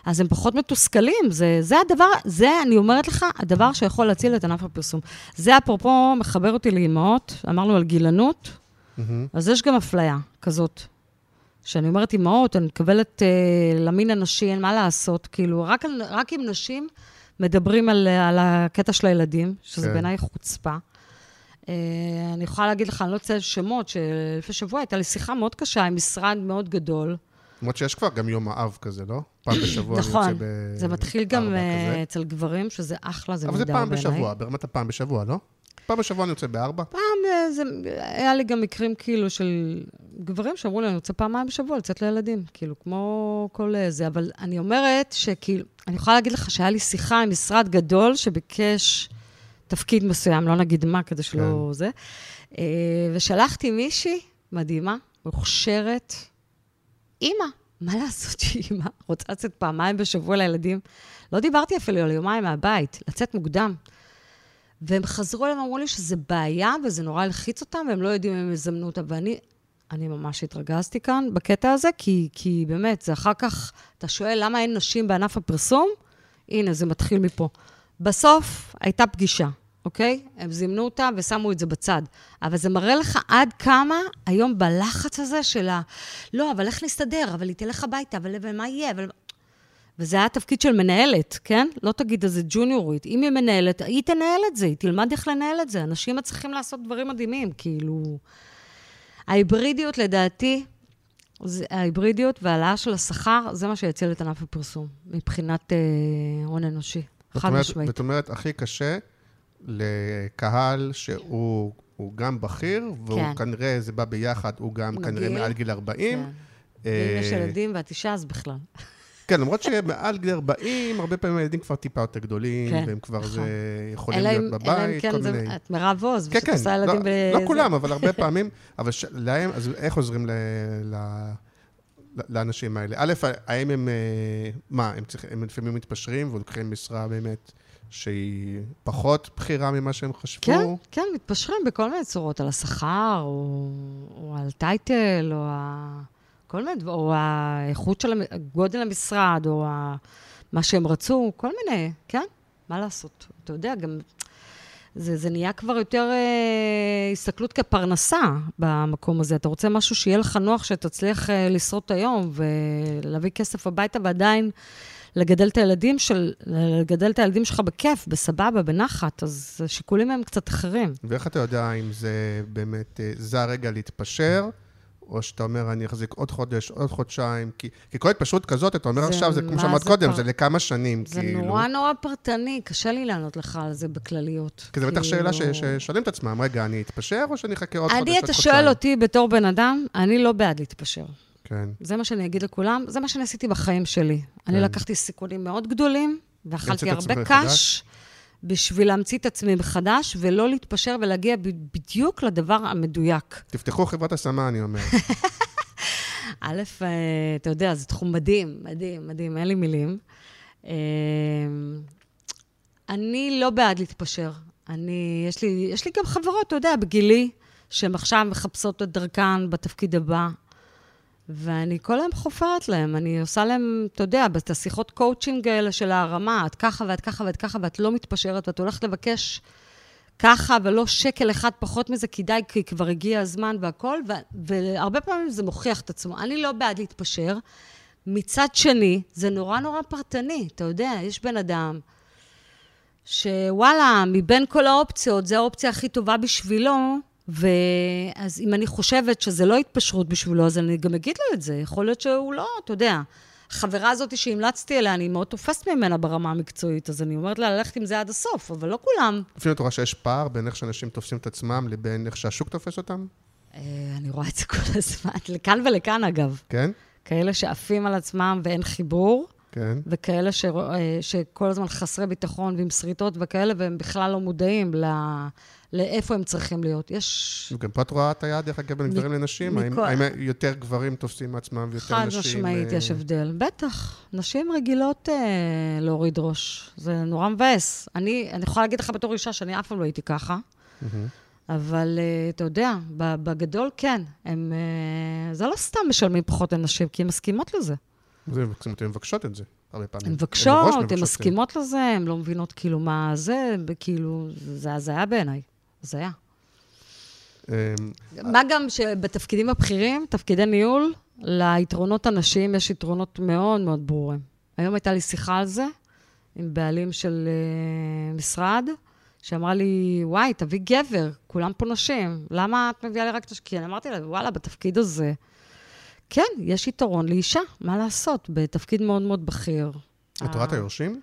אז הם פחות מתוסכלים. זה, זה הדבר, זה, אני אומרת לך, הדבר שיכול להציל את ענף הפרסום. זה אפרופו מחבר אותי לאימהות, אמרנו על גילנות, מהמם. אז יש גם אפליה כזאת. כשאני אומרת אימהות, אני מתכוונת אה, למין הנשי, אין מה לעשות. כאילו, רק, רק עם נשים מדברים על, על הקטע של הילדים, שזה כן. בעיניי חוצפה. אה, אני יכולה להגיד לך, אני לא אציין שמות, שלפני שבוע הייתה לי שיחה מאוד קשה עם משרד מאוד גדול. למרות שיש כבר גם יום האב כזה, לא? פעם בשבוע אני נכון, יוצא ב... זה מתחיל גם אה. אצל גברים, שזה אחלה, זה אבל זה נהדר פעם בעיניי. בשבוע, ברמת הפעם בשבוע, לא? פעם בשבוע אני יוצא בארבע. פעם אה, זה, היה לי גם מקרים כאילו של גברים שאמרו לי, אני רוצה פעמיים בשבוע לצאת לילדים, כאילו, כמו כל אה, זה. אבל אני אומרת שכאילו, אני יכולה להגיד לך שהיה לי שיחה עם משרד גדול שביקש תפקיד מסוים, לא נגיד מה, כדי שלא כן. זה, ושלחתי מישהי מדהימה, מוכשרת, אימא. מה לעשות שהיא אימא? רוצה לצאת פעמיים בשבוע לילדים? לא דיברתי אפילו על יומיים מהבית, לצאת מוקדם. והם חזרו אליהם, אמרו לי שזה בעיה, וזה נורא הלחיץ אותם, והם לא יודעים אם הם יזמנו אותה. ואני אני ממש התרגזתי כאן בקטע הזה, כי, כי באמת, זה אחר כך, אתה שואל למה אין נשים בענף הפרסום? הנה, זה מתחיל מפה. בסוף הייתה פגישה, אוקיי? הם זימנו אותה ושמו את זה בצד. אבל זה מראה לך עד כמה היום בלחץ הזה של ה... לא, אבל איך נסתדר? אבל היא תלך הביתה, אבל אבל מה יהיה? אבל... וזה היה תפקיד של מנהלת, כן? לא תגיד איזה ג'וניורית. אם היא מנהלת, היא תנהל את זה, היא תלמד איך לנהל את זה. אנשים מצליחים לעשות דברים מדהימים, כאילו... ההיברידיות, לדעתי, זה, ההיברידיות והעלאה של השכר, זה מה שיציל את ענף הפרסום, מבחינת אה, הון אנושי. זאת חד משמעית. זאת אומרת, הכי קשה לקהל שהוא הוא גם בכיר, והוא כן. כנראה, זה בא ביחד, הוא גם כנראה מגעיל. מעל גיל 40. כן. אה, ואם יש ילדים ואת אישה, אז בכלל. כן, למרות שמעל גיל 40, הרבה פעמים הילדים כבר טיפה יותר גדולים, כן, והם כבר נכון. זה יכולים אלא להיות אם- בבית, אלא אם כן כל זה- מיני... את מירב עוז, כן, כן, עושה ילדים לא, ב... לא. כולם, אבל הרבה פעמים, אבל ש... להם, אז איך עוזרים ל... ל... ל- לאנשים האלה? א', האם הם, אה, מה, הם, צריך, הם לפעמים מתפשרים ולוקחים משרה באמת שהיא פחות בכירה ממה שהם חשבו? כן, כן, מתפשרים בכל מיני צורות, על השכר, או, או על טייטל, או ה... כל מיני, או האיכות של. גודל המשרד, או ה... מה שהם רצו, כל מיני, כן, מה לעשות? אתה יודע, גם זה, זה נהיה כבר יותר אה, הסתכלות כפרנסה במקום הזה. אתה רוצה משהו שיהיה לך נוח, שתצליח אה, לשרוד היום ולהביא כסף הביתה ועדיין לגדל את הילדים של... לגדל את הילדים שלך בכיף, בסבבה, בנחת, אז השיקולים הם קצת אחרים. ואיך אתה יודע אם זה באמת, אה, זה הרגע להתפשר, או שאתה אומר, אני אחזיק עוד חודש, עוד חודשיים, כי, כי כל התפשרות כזאת, אתה אומר זה- עכשיו, זה כמו שאמרת זה קודם, פר- זה לכמה שנים, זה כאילו. נורא נורא פרטני, קשה לי לענות לך על זה בכלליות. כי זה בטח שאלה ש- כאילו- ששואלים את עצמם, רגע, אני אתפשר, או שאני אחכה עוד חודש, עוד אני, חודשיים? אתה שואל אותי בתור בן אדם, אני לא בעד להתפשר. כן. זה מה שאני אגיד לכולם, זה מה שאני עשיתי בחיים שלי. אני כן. לקחתי סיכונים מאוד גדולים, ואכלתי הרבה קש בשביל להמציא את עצמי מחדש, ולא להתפשר ולהגיע בדיוק לדבר המדויק. תפתחו חברת השמה, אני אומר. א', אה, אתה יודע, זה תחום מדהים, מדהים, מדהים, אין לי מילים. אה, אני לא בעד להתפשר. אני, יש לי, יש לי גם חברות, אתה יודע, בגילי, שהן עכשיו מחפשות את דרכן בתפקיד הבא, ואני כל היום חופרת להם. אני עושה להם, אתה יודע, את השיחות קואוצ'ינג האלה של הרמה, את ככה ואת ככה ואת ככה, ואת לא מתפשרת, ואת הולכת לבקש ככה, ולא שקל אחד פחות מזה, כדאי, כי כבר הגיע הזמן והכול, ו- והרבה פעמים זה מוכיח את עצמו. אני לא בעד להתפשר. מצד שני, זה נורא נורא פרטני. אתה יודע, יש בן אדם שוואלה, מבין כל האופציות, זו האופציה הכי טובה בשבילו, ואז אם אני חושבת שזה לא התפשרות בשבילו, אז אני גם אגיד לו את זה. יכול להיות שהוא לא, אתה יודע. החברה הזאת שהמלצתי עליה, אני מאוד תופסת ממנה ברמה המקצועית, אז אני אומרת לה ללכת עם זה עד הסוף, אבל לא כולם. לפעמים את רואה שיש פער בין איך שאנשים תופסים את עצמם לבין איך שהשוק תופס אותם? אה, אני רואה את זה כל הזמן, לכאן ולכאן אגב. כן? כאלה שעפים על עצמם ואין חיבור, כן. וכאלה ש... אה, שכל הזמן חסרי ביטחון ועם שריטות וכאלה, והם בכלל לא מודעים ל... לאיפה הם צריכים להיות. יש... וגם פה את רואה את היד, דרך אגב, בין גברים לנשים? האם, האם יותר גברים תופסים מעצמם ויותר חד נשים... משמעית אה, יש הבדל. בטח, נשים רגילות אה, להוריד ראש. זה נורא מבאס. אני, אני יכולה להגיד לך בתור אישה שאני אף פעם לא הייתי ככה. אבל אה, אתה יודע, בגדול כן. הם, אה, זה לא סתם משלמים פחות לנשים, כי הן מסכימות לזה. הן מבקשות את זה, הרבה פעמים. הן מבקשות, הן מבקשות, מסכימות לזה, הן לא מבינות כאילו מה זה, כאילו, זה הזיה בעיניי. הזיה. אה, מה גם שבתפקידים הבכירים, תפקידי ניהול, ליתרונות הנשיים יש יתרונות מאוד מאוד ברורים. היום הייתה לי שיחה על זה עם בעלים של uh, משרד, שאמרה לי, וואי, תביא גבר, כולם פה נשים, למה את מביאה לי רק את השקיע? אני אמרתי לה, וואלה, בתפקיד הזה, כן, יש יתרון לאישה, מה לעשות, בתפקיד מאוד מאוד בכיר. את רואה את אה, היורשים?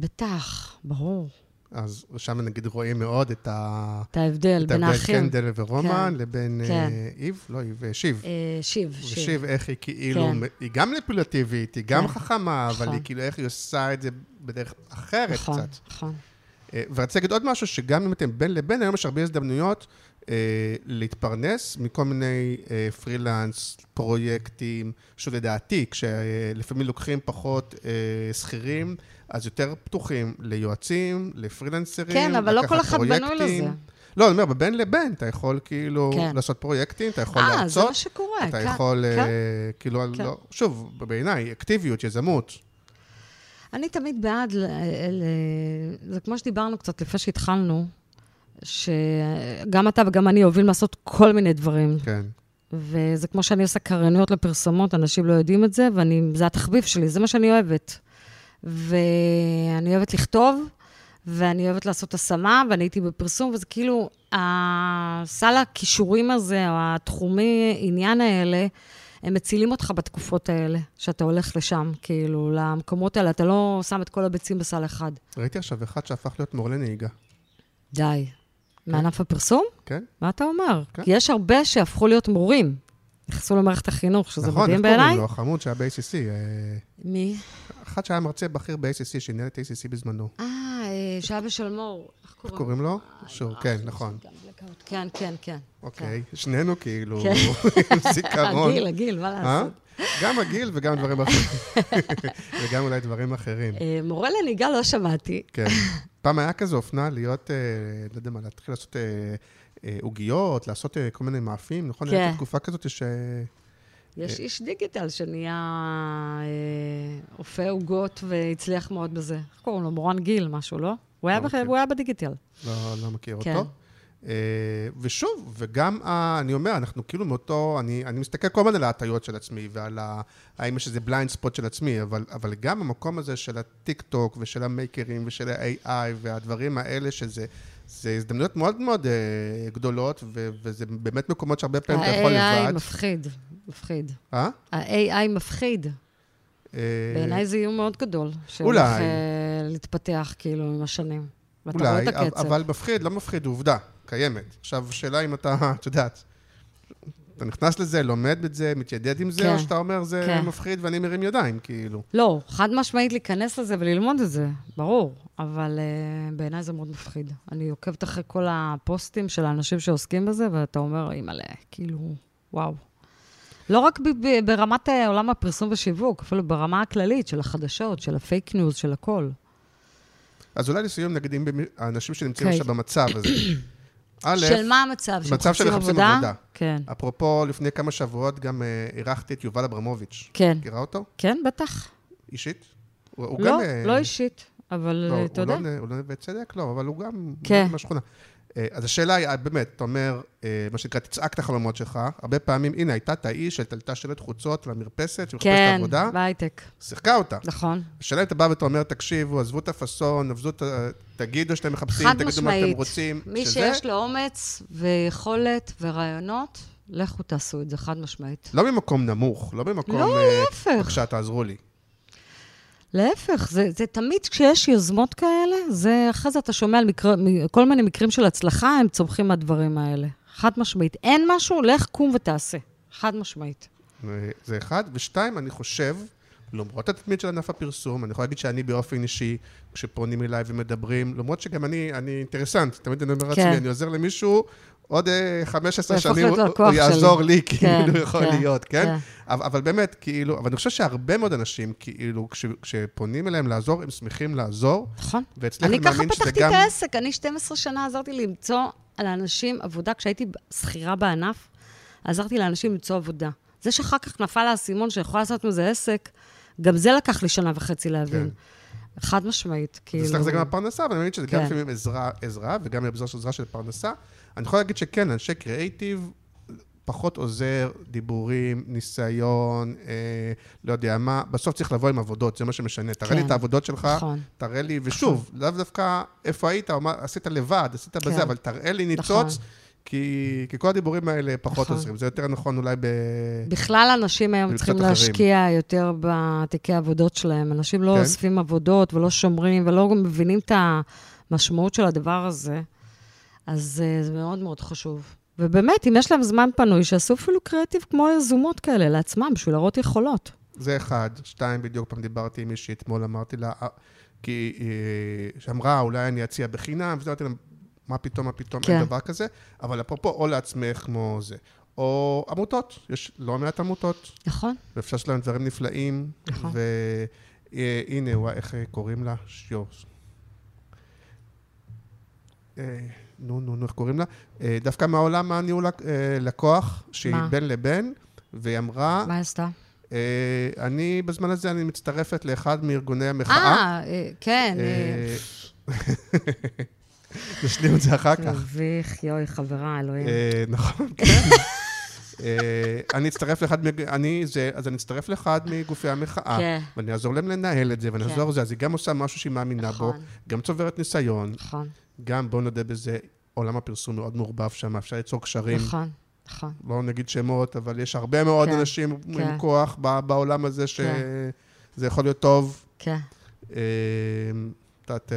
בטח, ברור. אז שם נגיד רואים מאוד את ה... את ההבדל את בין ההבדל האחים. קנדל ורומן כן. לבין כן. אה, איב, לא איב, אה, שיב. אה, שיב, שיב. ושיב, איך היא כאילו, כן. היא גם מניפולטיבית, היא גם כן. חכמה, אבל נכון. היא כאילו, איך היא עושה את זה בדרך אחרת נכון, קצת. נכון. אה, ורציתי להגיד עוד משהו, שגם אם אתם בין לבין, היום יש הרבה הזדמנויות להתפרנס מכל מיני אה, פרילנס, פרויקטים, שוב לדעתי, כשלפעמים לוקחים פחות אה, שכירים, אז יותר פתוחים ליועצים, לפרילנסרים, כן, אבל לא כל אחד בנוי. לזה. לא, אני אומר, בבין לבין, אתה יכול כאילו כן. לעשות פרויקטים, אתה יכול אה, זה להרצות, מה שקורה, אתה כן, יכול, כן. אה, כאילו, כן. לא, שוב, בעיניי, אקטיביות, יזמות. אני תמיד בעד, ל- ל- זה כמו שדיברנו קצת לפני שהתחלנו, שגם אתה וגם אני אוהבים לעשות כל מיני דברים. כן. וזה כמו שאני עושה קריינות לפרסומות, אנשים לא יודעים את זה, וזה התחביב שלי, זה מה שאני אוהבת. ואני אוהבת לכתוב, ואני אוהבת לעשות השמה, ואני הייתי בפרסום, וזה כאילו, הסל הכישורים הזה, או התחומי עניין האלה, הם מצילים אותך בתקופות האלה, שאתה הולך לשם, כאילו, למקומות האלה. אתה לא שם את כל הביצים בסל אחד. ראיתי עכשיו אחד שהפך להיות מורה לנהיגה. די. מענף הפרסום? כן? מה אתה אומר? כן. כי יש הרבה שהפכו להיות מורים. נכנסו למערכת החינוך, שזה נכון, מדהים איך קוראים בעיניי. לו? החמוד שהיה ב-ACC. אה, מי? אחד שהיה מרצה בכיר ב-ACC, שניהל את ACC בזמנו. אה, אה, שאבא של מור. איך קוראים? לו? אה, שור, אה, כן, יש נכון. גם blackout. כן, כן, כן. אוקיי, שנינו כאילו כן. עם זיכרון. הגיל, הגיל, מה אה? לעשות? גם הגיל וגם דברים אחרים. וגם אולי דברים אחרים. אה, מורה לנהיגה לא שמעתי. כן. פעם היה כזה אופנה להיות, אה, לא יודע מה, להתחיל לעשות אה, אה, עוגיות, לעשות אה, כל מיני מאפים, נכון? כן. הייתה תקופה כזאת ש... יש איש דיגיטל שנהיה אה, אופה עוגות והצליח מאוד בזה. איך קוראים לו? מורן גיל, משהו, לא? הוא היה לא בח- מכיר. הוא היה בדיגיטל. לא, לא מכיר כן. אותו. אה, ושוב, וגם, אני אומר, אנחנו כאילו מאותו, אני, אני מסתכל כל הזמן על ההטיות של עצמי ועל ה, האם יש איזה blind spot של עצמי, אבל, אבל גם המקום הזה של הטיק טוק ושל המייקרים ושל ה-AI והדברים האלה, שזה זה הזדמנויות מאוד מאוד אה, גדולות, ו, וזה באמת מקומות שהרבה פעמים אתה יכול ה-AI לבד. מפחיד, מפחיד. אה? ה-AI מפחיד. אה, בעיניי זה איום מאוד גדול. אולי. שהולך להתפתח כאילו עם השנים. ואתה רואה אולי, את הקצב. אבל מפחיד, לא מפחיד, עובדה, קיימת. עכשיו, שאלה אם אתה, את יודעת, אתה נכנס לזה, לומד את זה, מתיידד עם זה, כן. או שאתה אומר, זה כן. מפחיד ואני מרים ידיים, כאילו. לא, חד משמעית להיכנס לזה וללמוד את זה, ברור. אבל uh, בעיניי זה מאוד מפחיד. אני עוקבת אחרי כל הפוסטים של האנשים שעוסקים בזה, ואתה אומר, אימא'לה, כאילו, וואו. לא רק ב- ב- ברמת אה, עולם הפרסום ושיווק, אפילו ברמה הכללית של החדשות, של ה fake news, של הכל. אז אולי לסיום, נגיד, אם האנשים שנמצאים אוקיי. עכשיו במצב הזה, א', של מה המצב? מצב של מחפשים עבודה. כן. אפרופו, לפני כמה שבועות גם אה, אירחתי את יובל אברמוביץ'. כן. מכירה אותו? כן, בטח. אישית? הוא, הוא לא, גם... אה, לא אישית, אבל לא, אה, אתה הוא יודע. לא, הוא לא נווה צדק? לא, אבל הוא גם כן. מהשכונה. אה, אז השאלה היא, אה, באמת, אתה אומר, אה, מה שנקרא, תצעק את החלומות שלך. הרבה פעמים, הנה, הייתה את האיש שתלתה שלט חוצות למרפסת, שמחפשת כן, עבודה, בהייטק, שיחקה אותה. נכון. השאלה אם אתה בא ואתה אומר, תקשיבו, עזבו את הפאסון, עזבו את ה... תגידו שאתם מחפשים, חד תגידו מה שאתם משמעית. רוצים. מי שזה- שיש לו אומץ ויכולת ורעיונות, לכו תעשו את זה, חד משמעית. לא ממקום נמוך, לא ממקום... לא, להפך. בבקשה, תעזרו לי. להפך, זה, זה תמיד כשיש יוזמות כאלה, זה אחרי זה אתה שומע על מקר, כל מיני מקרים של הצלחה, הם צומחים מהדברים האלה. חד משמעית. אין משהו, לך קום ותעשה. חד משמעית. זה אחד. ושתיים, אני חושב, למרות התדמית של ענף הפרסום, אני יכול להגיד שאני באופן אישי, כשפונים אליי ומדברים, למרות שגם אני, אני אינטרסנט, תמיד אני אומר כן. לעצמי, אני עוזר למישהו, עוד אה, 15 הוא יהפוך שנים הוא יעזור שלי. לי, כן, כאילו, יכול כן, להיות, כן? כן. אבל, אבל באמת, כאילו, אבל אני חושב שהרבה מאוד אנשים, כאילו, כש, כשפונים אליהם לעזור, הם שמחים לעזור, נכון. ואצלך אני אני ככה פתחתי. את העסק, אני 12 שנה עזרתי למצוא לאנשים עבודה. כשהייתי שכירה בענף, עזרתי לאנשים למצוא עבודה. זה שאחר כך נפל האסימון שיכולה לעשות מזה עסק, גם זה לקח לי שנה וחצי להבין. חד משמעית, כאילו... אצלך זה גם הפרנסה, אבל אני מאמין שזה גם כן. לפעמים עזרה, עזרה, וגם עזרה של פרנסה. אני יכול להגיד שכן, אנשי קריאייטיב, פחות עוזר, דיבורים, ניסיון, אה, לא יודע מה, בסוף צריך לבוא עם עבודות, זה מה שמשנה. תראה לי כן. את העבודות שלך, נכון. תראה לי, ושוב, לאו דווקא איפה היית, מה עשית לבד, עשית כן. בזה, אבל תראה לי ניצוץ, נכון. כי, כי כל הדיבורים האלה פחות נכון. עוזרים. זה יותר נכון אולי ב... בכלל אנשים היום צריכים אחרים. להשקיע יותר בתיקי העבודות שלהם. אנשים לא כן. אוספים עבודות ולא שומרים ולא מבינים את המשמעות של הדבר הזה. אז אה, זה מאוד מאוד חשוב. ובאמת, אם יש להם זמן פנוי, שיעשו אפילו קריאטיב כמו יזומות כאלה לעצמם, בשביל להראות יכולות. זה אחד. שתיים, בדיוק פעם דיברתי עם מישהי אתמול, אמרתי לה, אה, כי אה, שאמרה, אולי אני אציע בחינם, וזה אמרתי לה, מה פתאום, מה פתאום, כן. אין דבר כזה. אבל אפרופו, או לעצמך כמו זה. או עמותות, יש לא מעט עמותות, נכון? ואפשר שיש להם דברים נפלאים. נכון. והנה, איך קוראים לה? שיו. נו, נו, נו, איך קוראים לה? אה, דווקא מהעולם הניהול אה, לקוח, שהיא מה? בין לבין, והיא אמרה, מה עשתה? אה, אני, בזמן הזה אני מצטרפת לאחד מארגוני המחאה. אה, כן. נשלים את זה אחר כך. מביך, יואי, חברה, אלוהים. נכון, כן. אני אצטרף לאחד, אני זה, אז אני אצטרף לאחד מגופי המחאה, כן. ואני אעזור להם לנהל את זה, ואני כן. אעזור לזה, אז היא גם עושה משהו שהיא מאמינה בו, נכון. גם צוברת ניסיון, נכון, גם, בואו נודה בזה, עולם הפרסום מאוד מעורבב שם, אפשר ליצור קשרים. נכון, נכון. לא נגיד שמות, אבל יש הרבה מאוד כן, אנשים כן. עם כוח ב- בעולם הזה, כן. שזה יכול להיות טוב. כן. אה, ת- ת-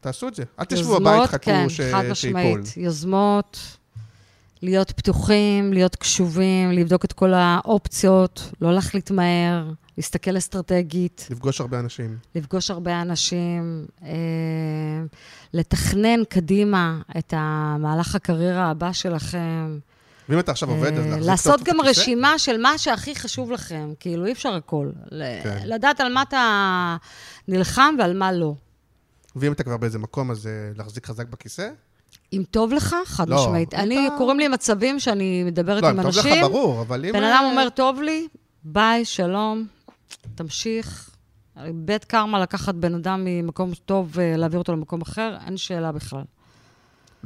תעשו את זה. אל תשבו בבית, יוזמות, חכו כן, ש- חד שייפול. משמעית. יוזמות, להיות פתוחים, להיות קשובים, לבדוק את כל האופציות, לא להחליט מהר, להסתכל אסטרטגית, לפגוש הרבה אנשים. לפגוש הרבה אנשים, אה, לתכנן קדימה את המהלך הקריירה הבא שלכם. ואם אתה עכשיו עובד, אז אה, להחזיק לעשות טוב גם. רשימה של מה שהכי חשוב לכם, כאילו, אי אפשר הכל. כן. לדעת על מה אתה נלחם ועל מה לא. ואם אתה כבר באיזה מקום, אז אה, להחזיק חזק בכיסא? אם טוב לך, חד לא, משמעית. אם אני, אתה- קוראים לי מצבים שאני מדברת לא, עם אם טוב לך, אנשים, ברור, אבל אם... בן אה, אדם אומר, טוב לי, ביי, שלום, תמשיך. בית קרמה לקחת בן אדם ממקום טוב ולהעביר אותו למקום אחר, אין שאלה בכלל.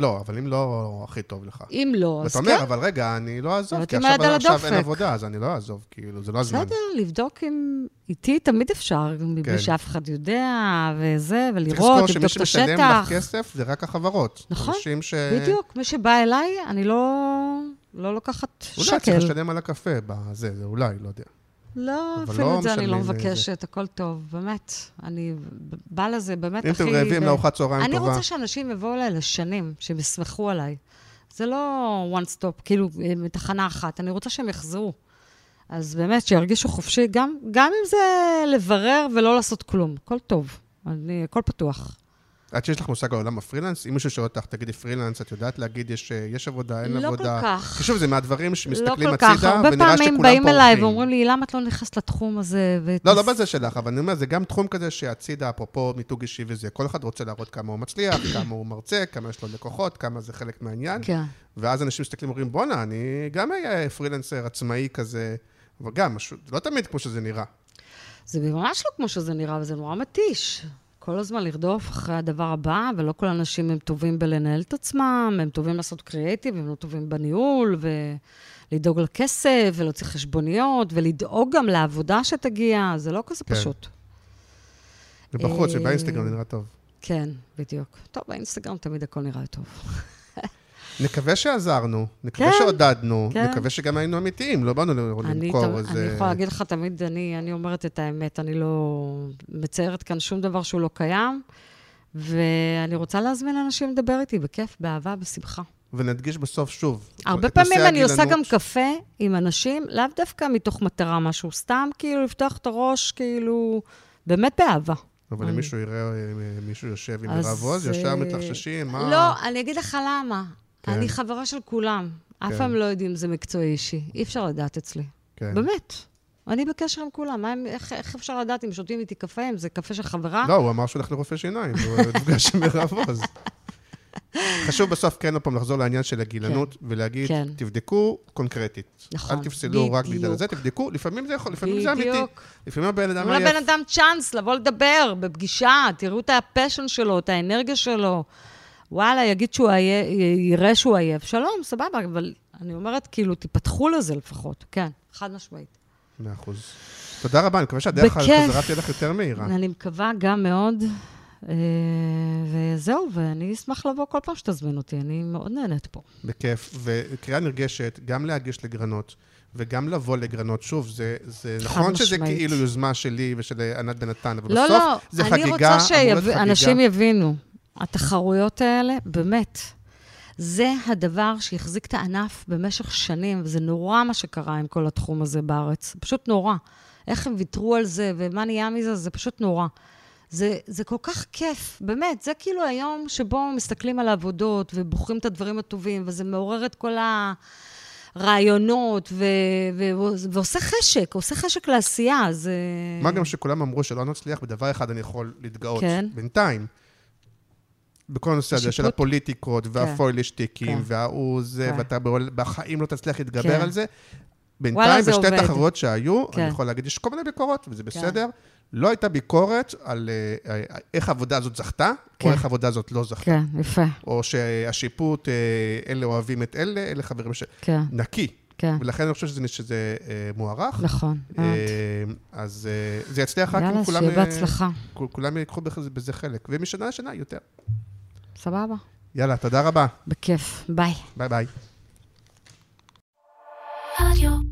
לא, אבל אם לא הכי טוב לך. אם לא, אז ואתה כן. אומר, אבל רגע, אני לא אעזוב, כי עכשיו עכשיו אין. עבודה, אז אני לא אעזוב, כאילו, זה לא הזמן. בסדר, לבדוק אם... איתי תמיד אפשר, מבלי כן. שאף אחד יודע, וזה, צריך ולראות, לזכור שמי לבדוק את שמשלם לך השטח. כסף זה רק החברות. נכון, ש... בדיוק, מי שבא אליי, אני לא, לא לוקחת אולי צריך שקל. לשלם על הקפה, בזה, זה אולי, לא יודע. לא, אפילו לא את זה אני לא. מבקשת, הכל טוב, באמת. אני באה לזה באמת אם הכי... אתם רעבים לארוחת צהריים אני טובה. רוצה שאנשים יבואו אליי לשנים, שהם יסמכו עליי. זה לא one stop, כאילו, מתחנה אחת, אני רוצה שהם יחזרו. אז באמת, שירגישו חופשי, גם, גם אם זה לברר ולא לעשות כלום, הכל טוב. אני, הכל פתוח. עד שיש לך מושג על עולם הפרילנס, אם מישהו שואל אותך, תגידי פרילנס, את יודעת להגיד יש, יש עבודה, אין לא עבודה? כל כך. כי שוב, זה מהדברים לא שמסתכלים כל כך. הצידה, הרבה ונראה פעמים שכולם באים אליי. ואומרים לי, למה את לא נכנסת לתחום הזה? ות- לא, לא בזה שלך, אבל אני אומר, זה גם תחום כזה שהצידה, אפרופו מיתוג אישי וזה, כל אחד רוצה להראות כמה הוא מצליח, כמה הוא מרצה, כמה יש לו לקוחות, כמה זה חלק מהעניין. כן. ואז אנשים מסתכלים ואומרים, בואנה, אני גם אהיה פרילנסר עצמאי כזה, אבל גם, לא תמיד כמו שזה נראה. זה ממש לא כמו שזה נראה, וזה נורא מתיש. כל הזמן לרדוף אחרי הדבר הבא, ולא כל האנשים הם טובים בלנהל את עצמם, הם טובים לעשות קריאייטיב, הם לא טובים בניהול, ולדאוג לכסף, ולהוציא חשבוניות, ולדאוג גם לעבודה שתגיע, זה לא כזה כן. פשוט. ובחוץ, אה, ובאינסטגרם זה נראה טוב. כן, בדיוק. טוב, באינסטגרם תמיד הכל נראה טוב. נקווה שעזרנו, נקווה כן, שעודדנו, כן. נקווה שגם היינו אמיתיים, לא באנו אני, למכור איזה... אני יכולה להגיד לך תמיד, אני, אני אומרת את האמת, אני לא מציירת כאן שום דבר שהוא לא קיים, ואני רוצה להזמין אנשים לדבר איתי בכיף, באהבה, בשמחה. ונדגיש בסוף שוב. הרבה פעמים אני עושה. גם קפה עם אנשים, לאו דווקא מתוך מטרה משהו, סתם כאילו לפתוח את הראש, כאילו, באמת באהבה. אבל אם מישהו יראה, אה, מישהו יושב עם מירב עוז, אה, ישר מתלחששים, מה... לא, אני אגיד לך למה. כן. אני חברה של כולם. אף כן. פעם לא יודעים אם זה מקצועי אישי. אי אפשר לדעת אצלי. כן. באמת. אני בקשר עם כולם. הם- איך, איך אפשר לדעת אם שותים איתי קפה, אם זה קפה של חברה? לא, הוא אמר שהוא הולך לרופא שיניים, הוא נפגש עם מירב עוז. חשוב בסוף כן עוד פעם לחזור לעניין של הגילנות, ולהגיד, כן. תבדקו קונקרטית. נכון, אל תפסלו רק בגלל בדיוק. זה, תבדקו, לפעמים זה יכול, לפעמים זה אמיתי. בדיוק. לפעמים הבן אדם תנו. לבן אדם צ'אנס לבוא לדבר בפגישה, תראו את הפשן שלו, את האנרגיה שלו. וואלה, יגיד שהוא עייף, יראה שהוא עייף, שלום, סבבה, אבל אני אומרת, כאילו, תיפתחו לזה לפחות. כן, חד משמעית. מאה אחוז. תודה רבה, אני מקווה שהדרך בכיף. חזרה תהיה לך יותר מהירה. אני מקווה גם מאוד, אה, וזהו, ואני אשמח לבוא כל פעם שתזמין אותי, אני מאוד נהנית פה. בכיף. וקריאה נרגשת, גם להגיש לגרנות, וגם לבוא לגרנות. שוב, זה, זה נכון שזה משמעית. כאילו יוזמה שלי ושל ענת בן נתן, אבל לא, בסוף לא, זה אני חגיגה, רוצה אמור להיות חגיגה. שאנשים יבינו. התחרויות האלה, באמת, זה הדבר שהחזיק את הענף במשך שנים, וזה נורא מה שקרה עם כל התחום הזה בארץ. פשוט נורא. איך הם ויתרו על זה, ומה נהיה מזה, זה פשוט נורא. זה, זה כל כך כיף, באמת. זה כאילו היום שבו מסתכלים על העבודות ובוחרים את הדברים הטובים, וזה מעורר את כל הרעיונות, ו, ו, ועושה חשק, עושה חשק לעשייה, זה... מה גם שכולם אמרו שלא נצליח, בדבר אחד אני יכול להתגאות. כן. בינתיים. בכל הנושא הזה של? הפוליטיקות, והפוילשטיקים, כן. וההוא זה, כן. ואתה בחיים לא תצליח להתגבר כן. על זה. בינתיים, בשתי עובד. תחרויות שהיו, כן. אני יכול להגיד, יש כל מיני ביקורות, וזה בסדר. לא הייתה ביקורת על אה, אה, איך העבודה הזאת זכתה, כן. או איך העבודה הזאת לא זכתה. כן, יפה, או שהשיפוט, אה, אלה אוהבים את אלה, אלה חברים ש... כן, נקי. כן. ולכן אני חושב שזה, שזה אה, מוערך. נכון, אה, מאוד. אז אה, זה יצליח רק יאללה, אם כולם... שיהיה אה, בהצלחה. כול- כולם ייקחו בזה- בזה חלק. ומשנה לשנה יותר. סבבה? יאללה, תודה רבה. בכיף. ביי. ביי ביי. רדיו.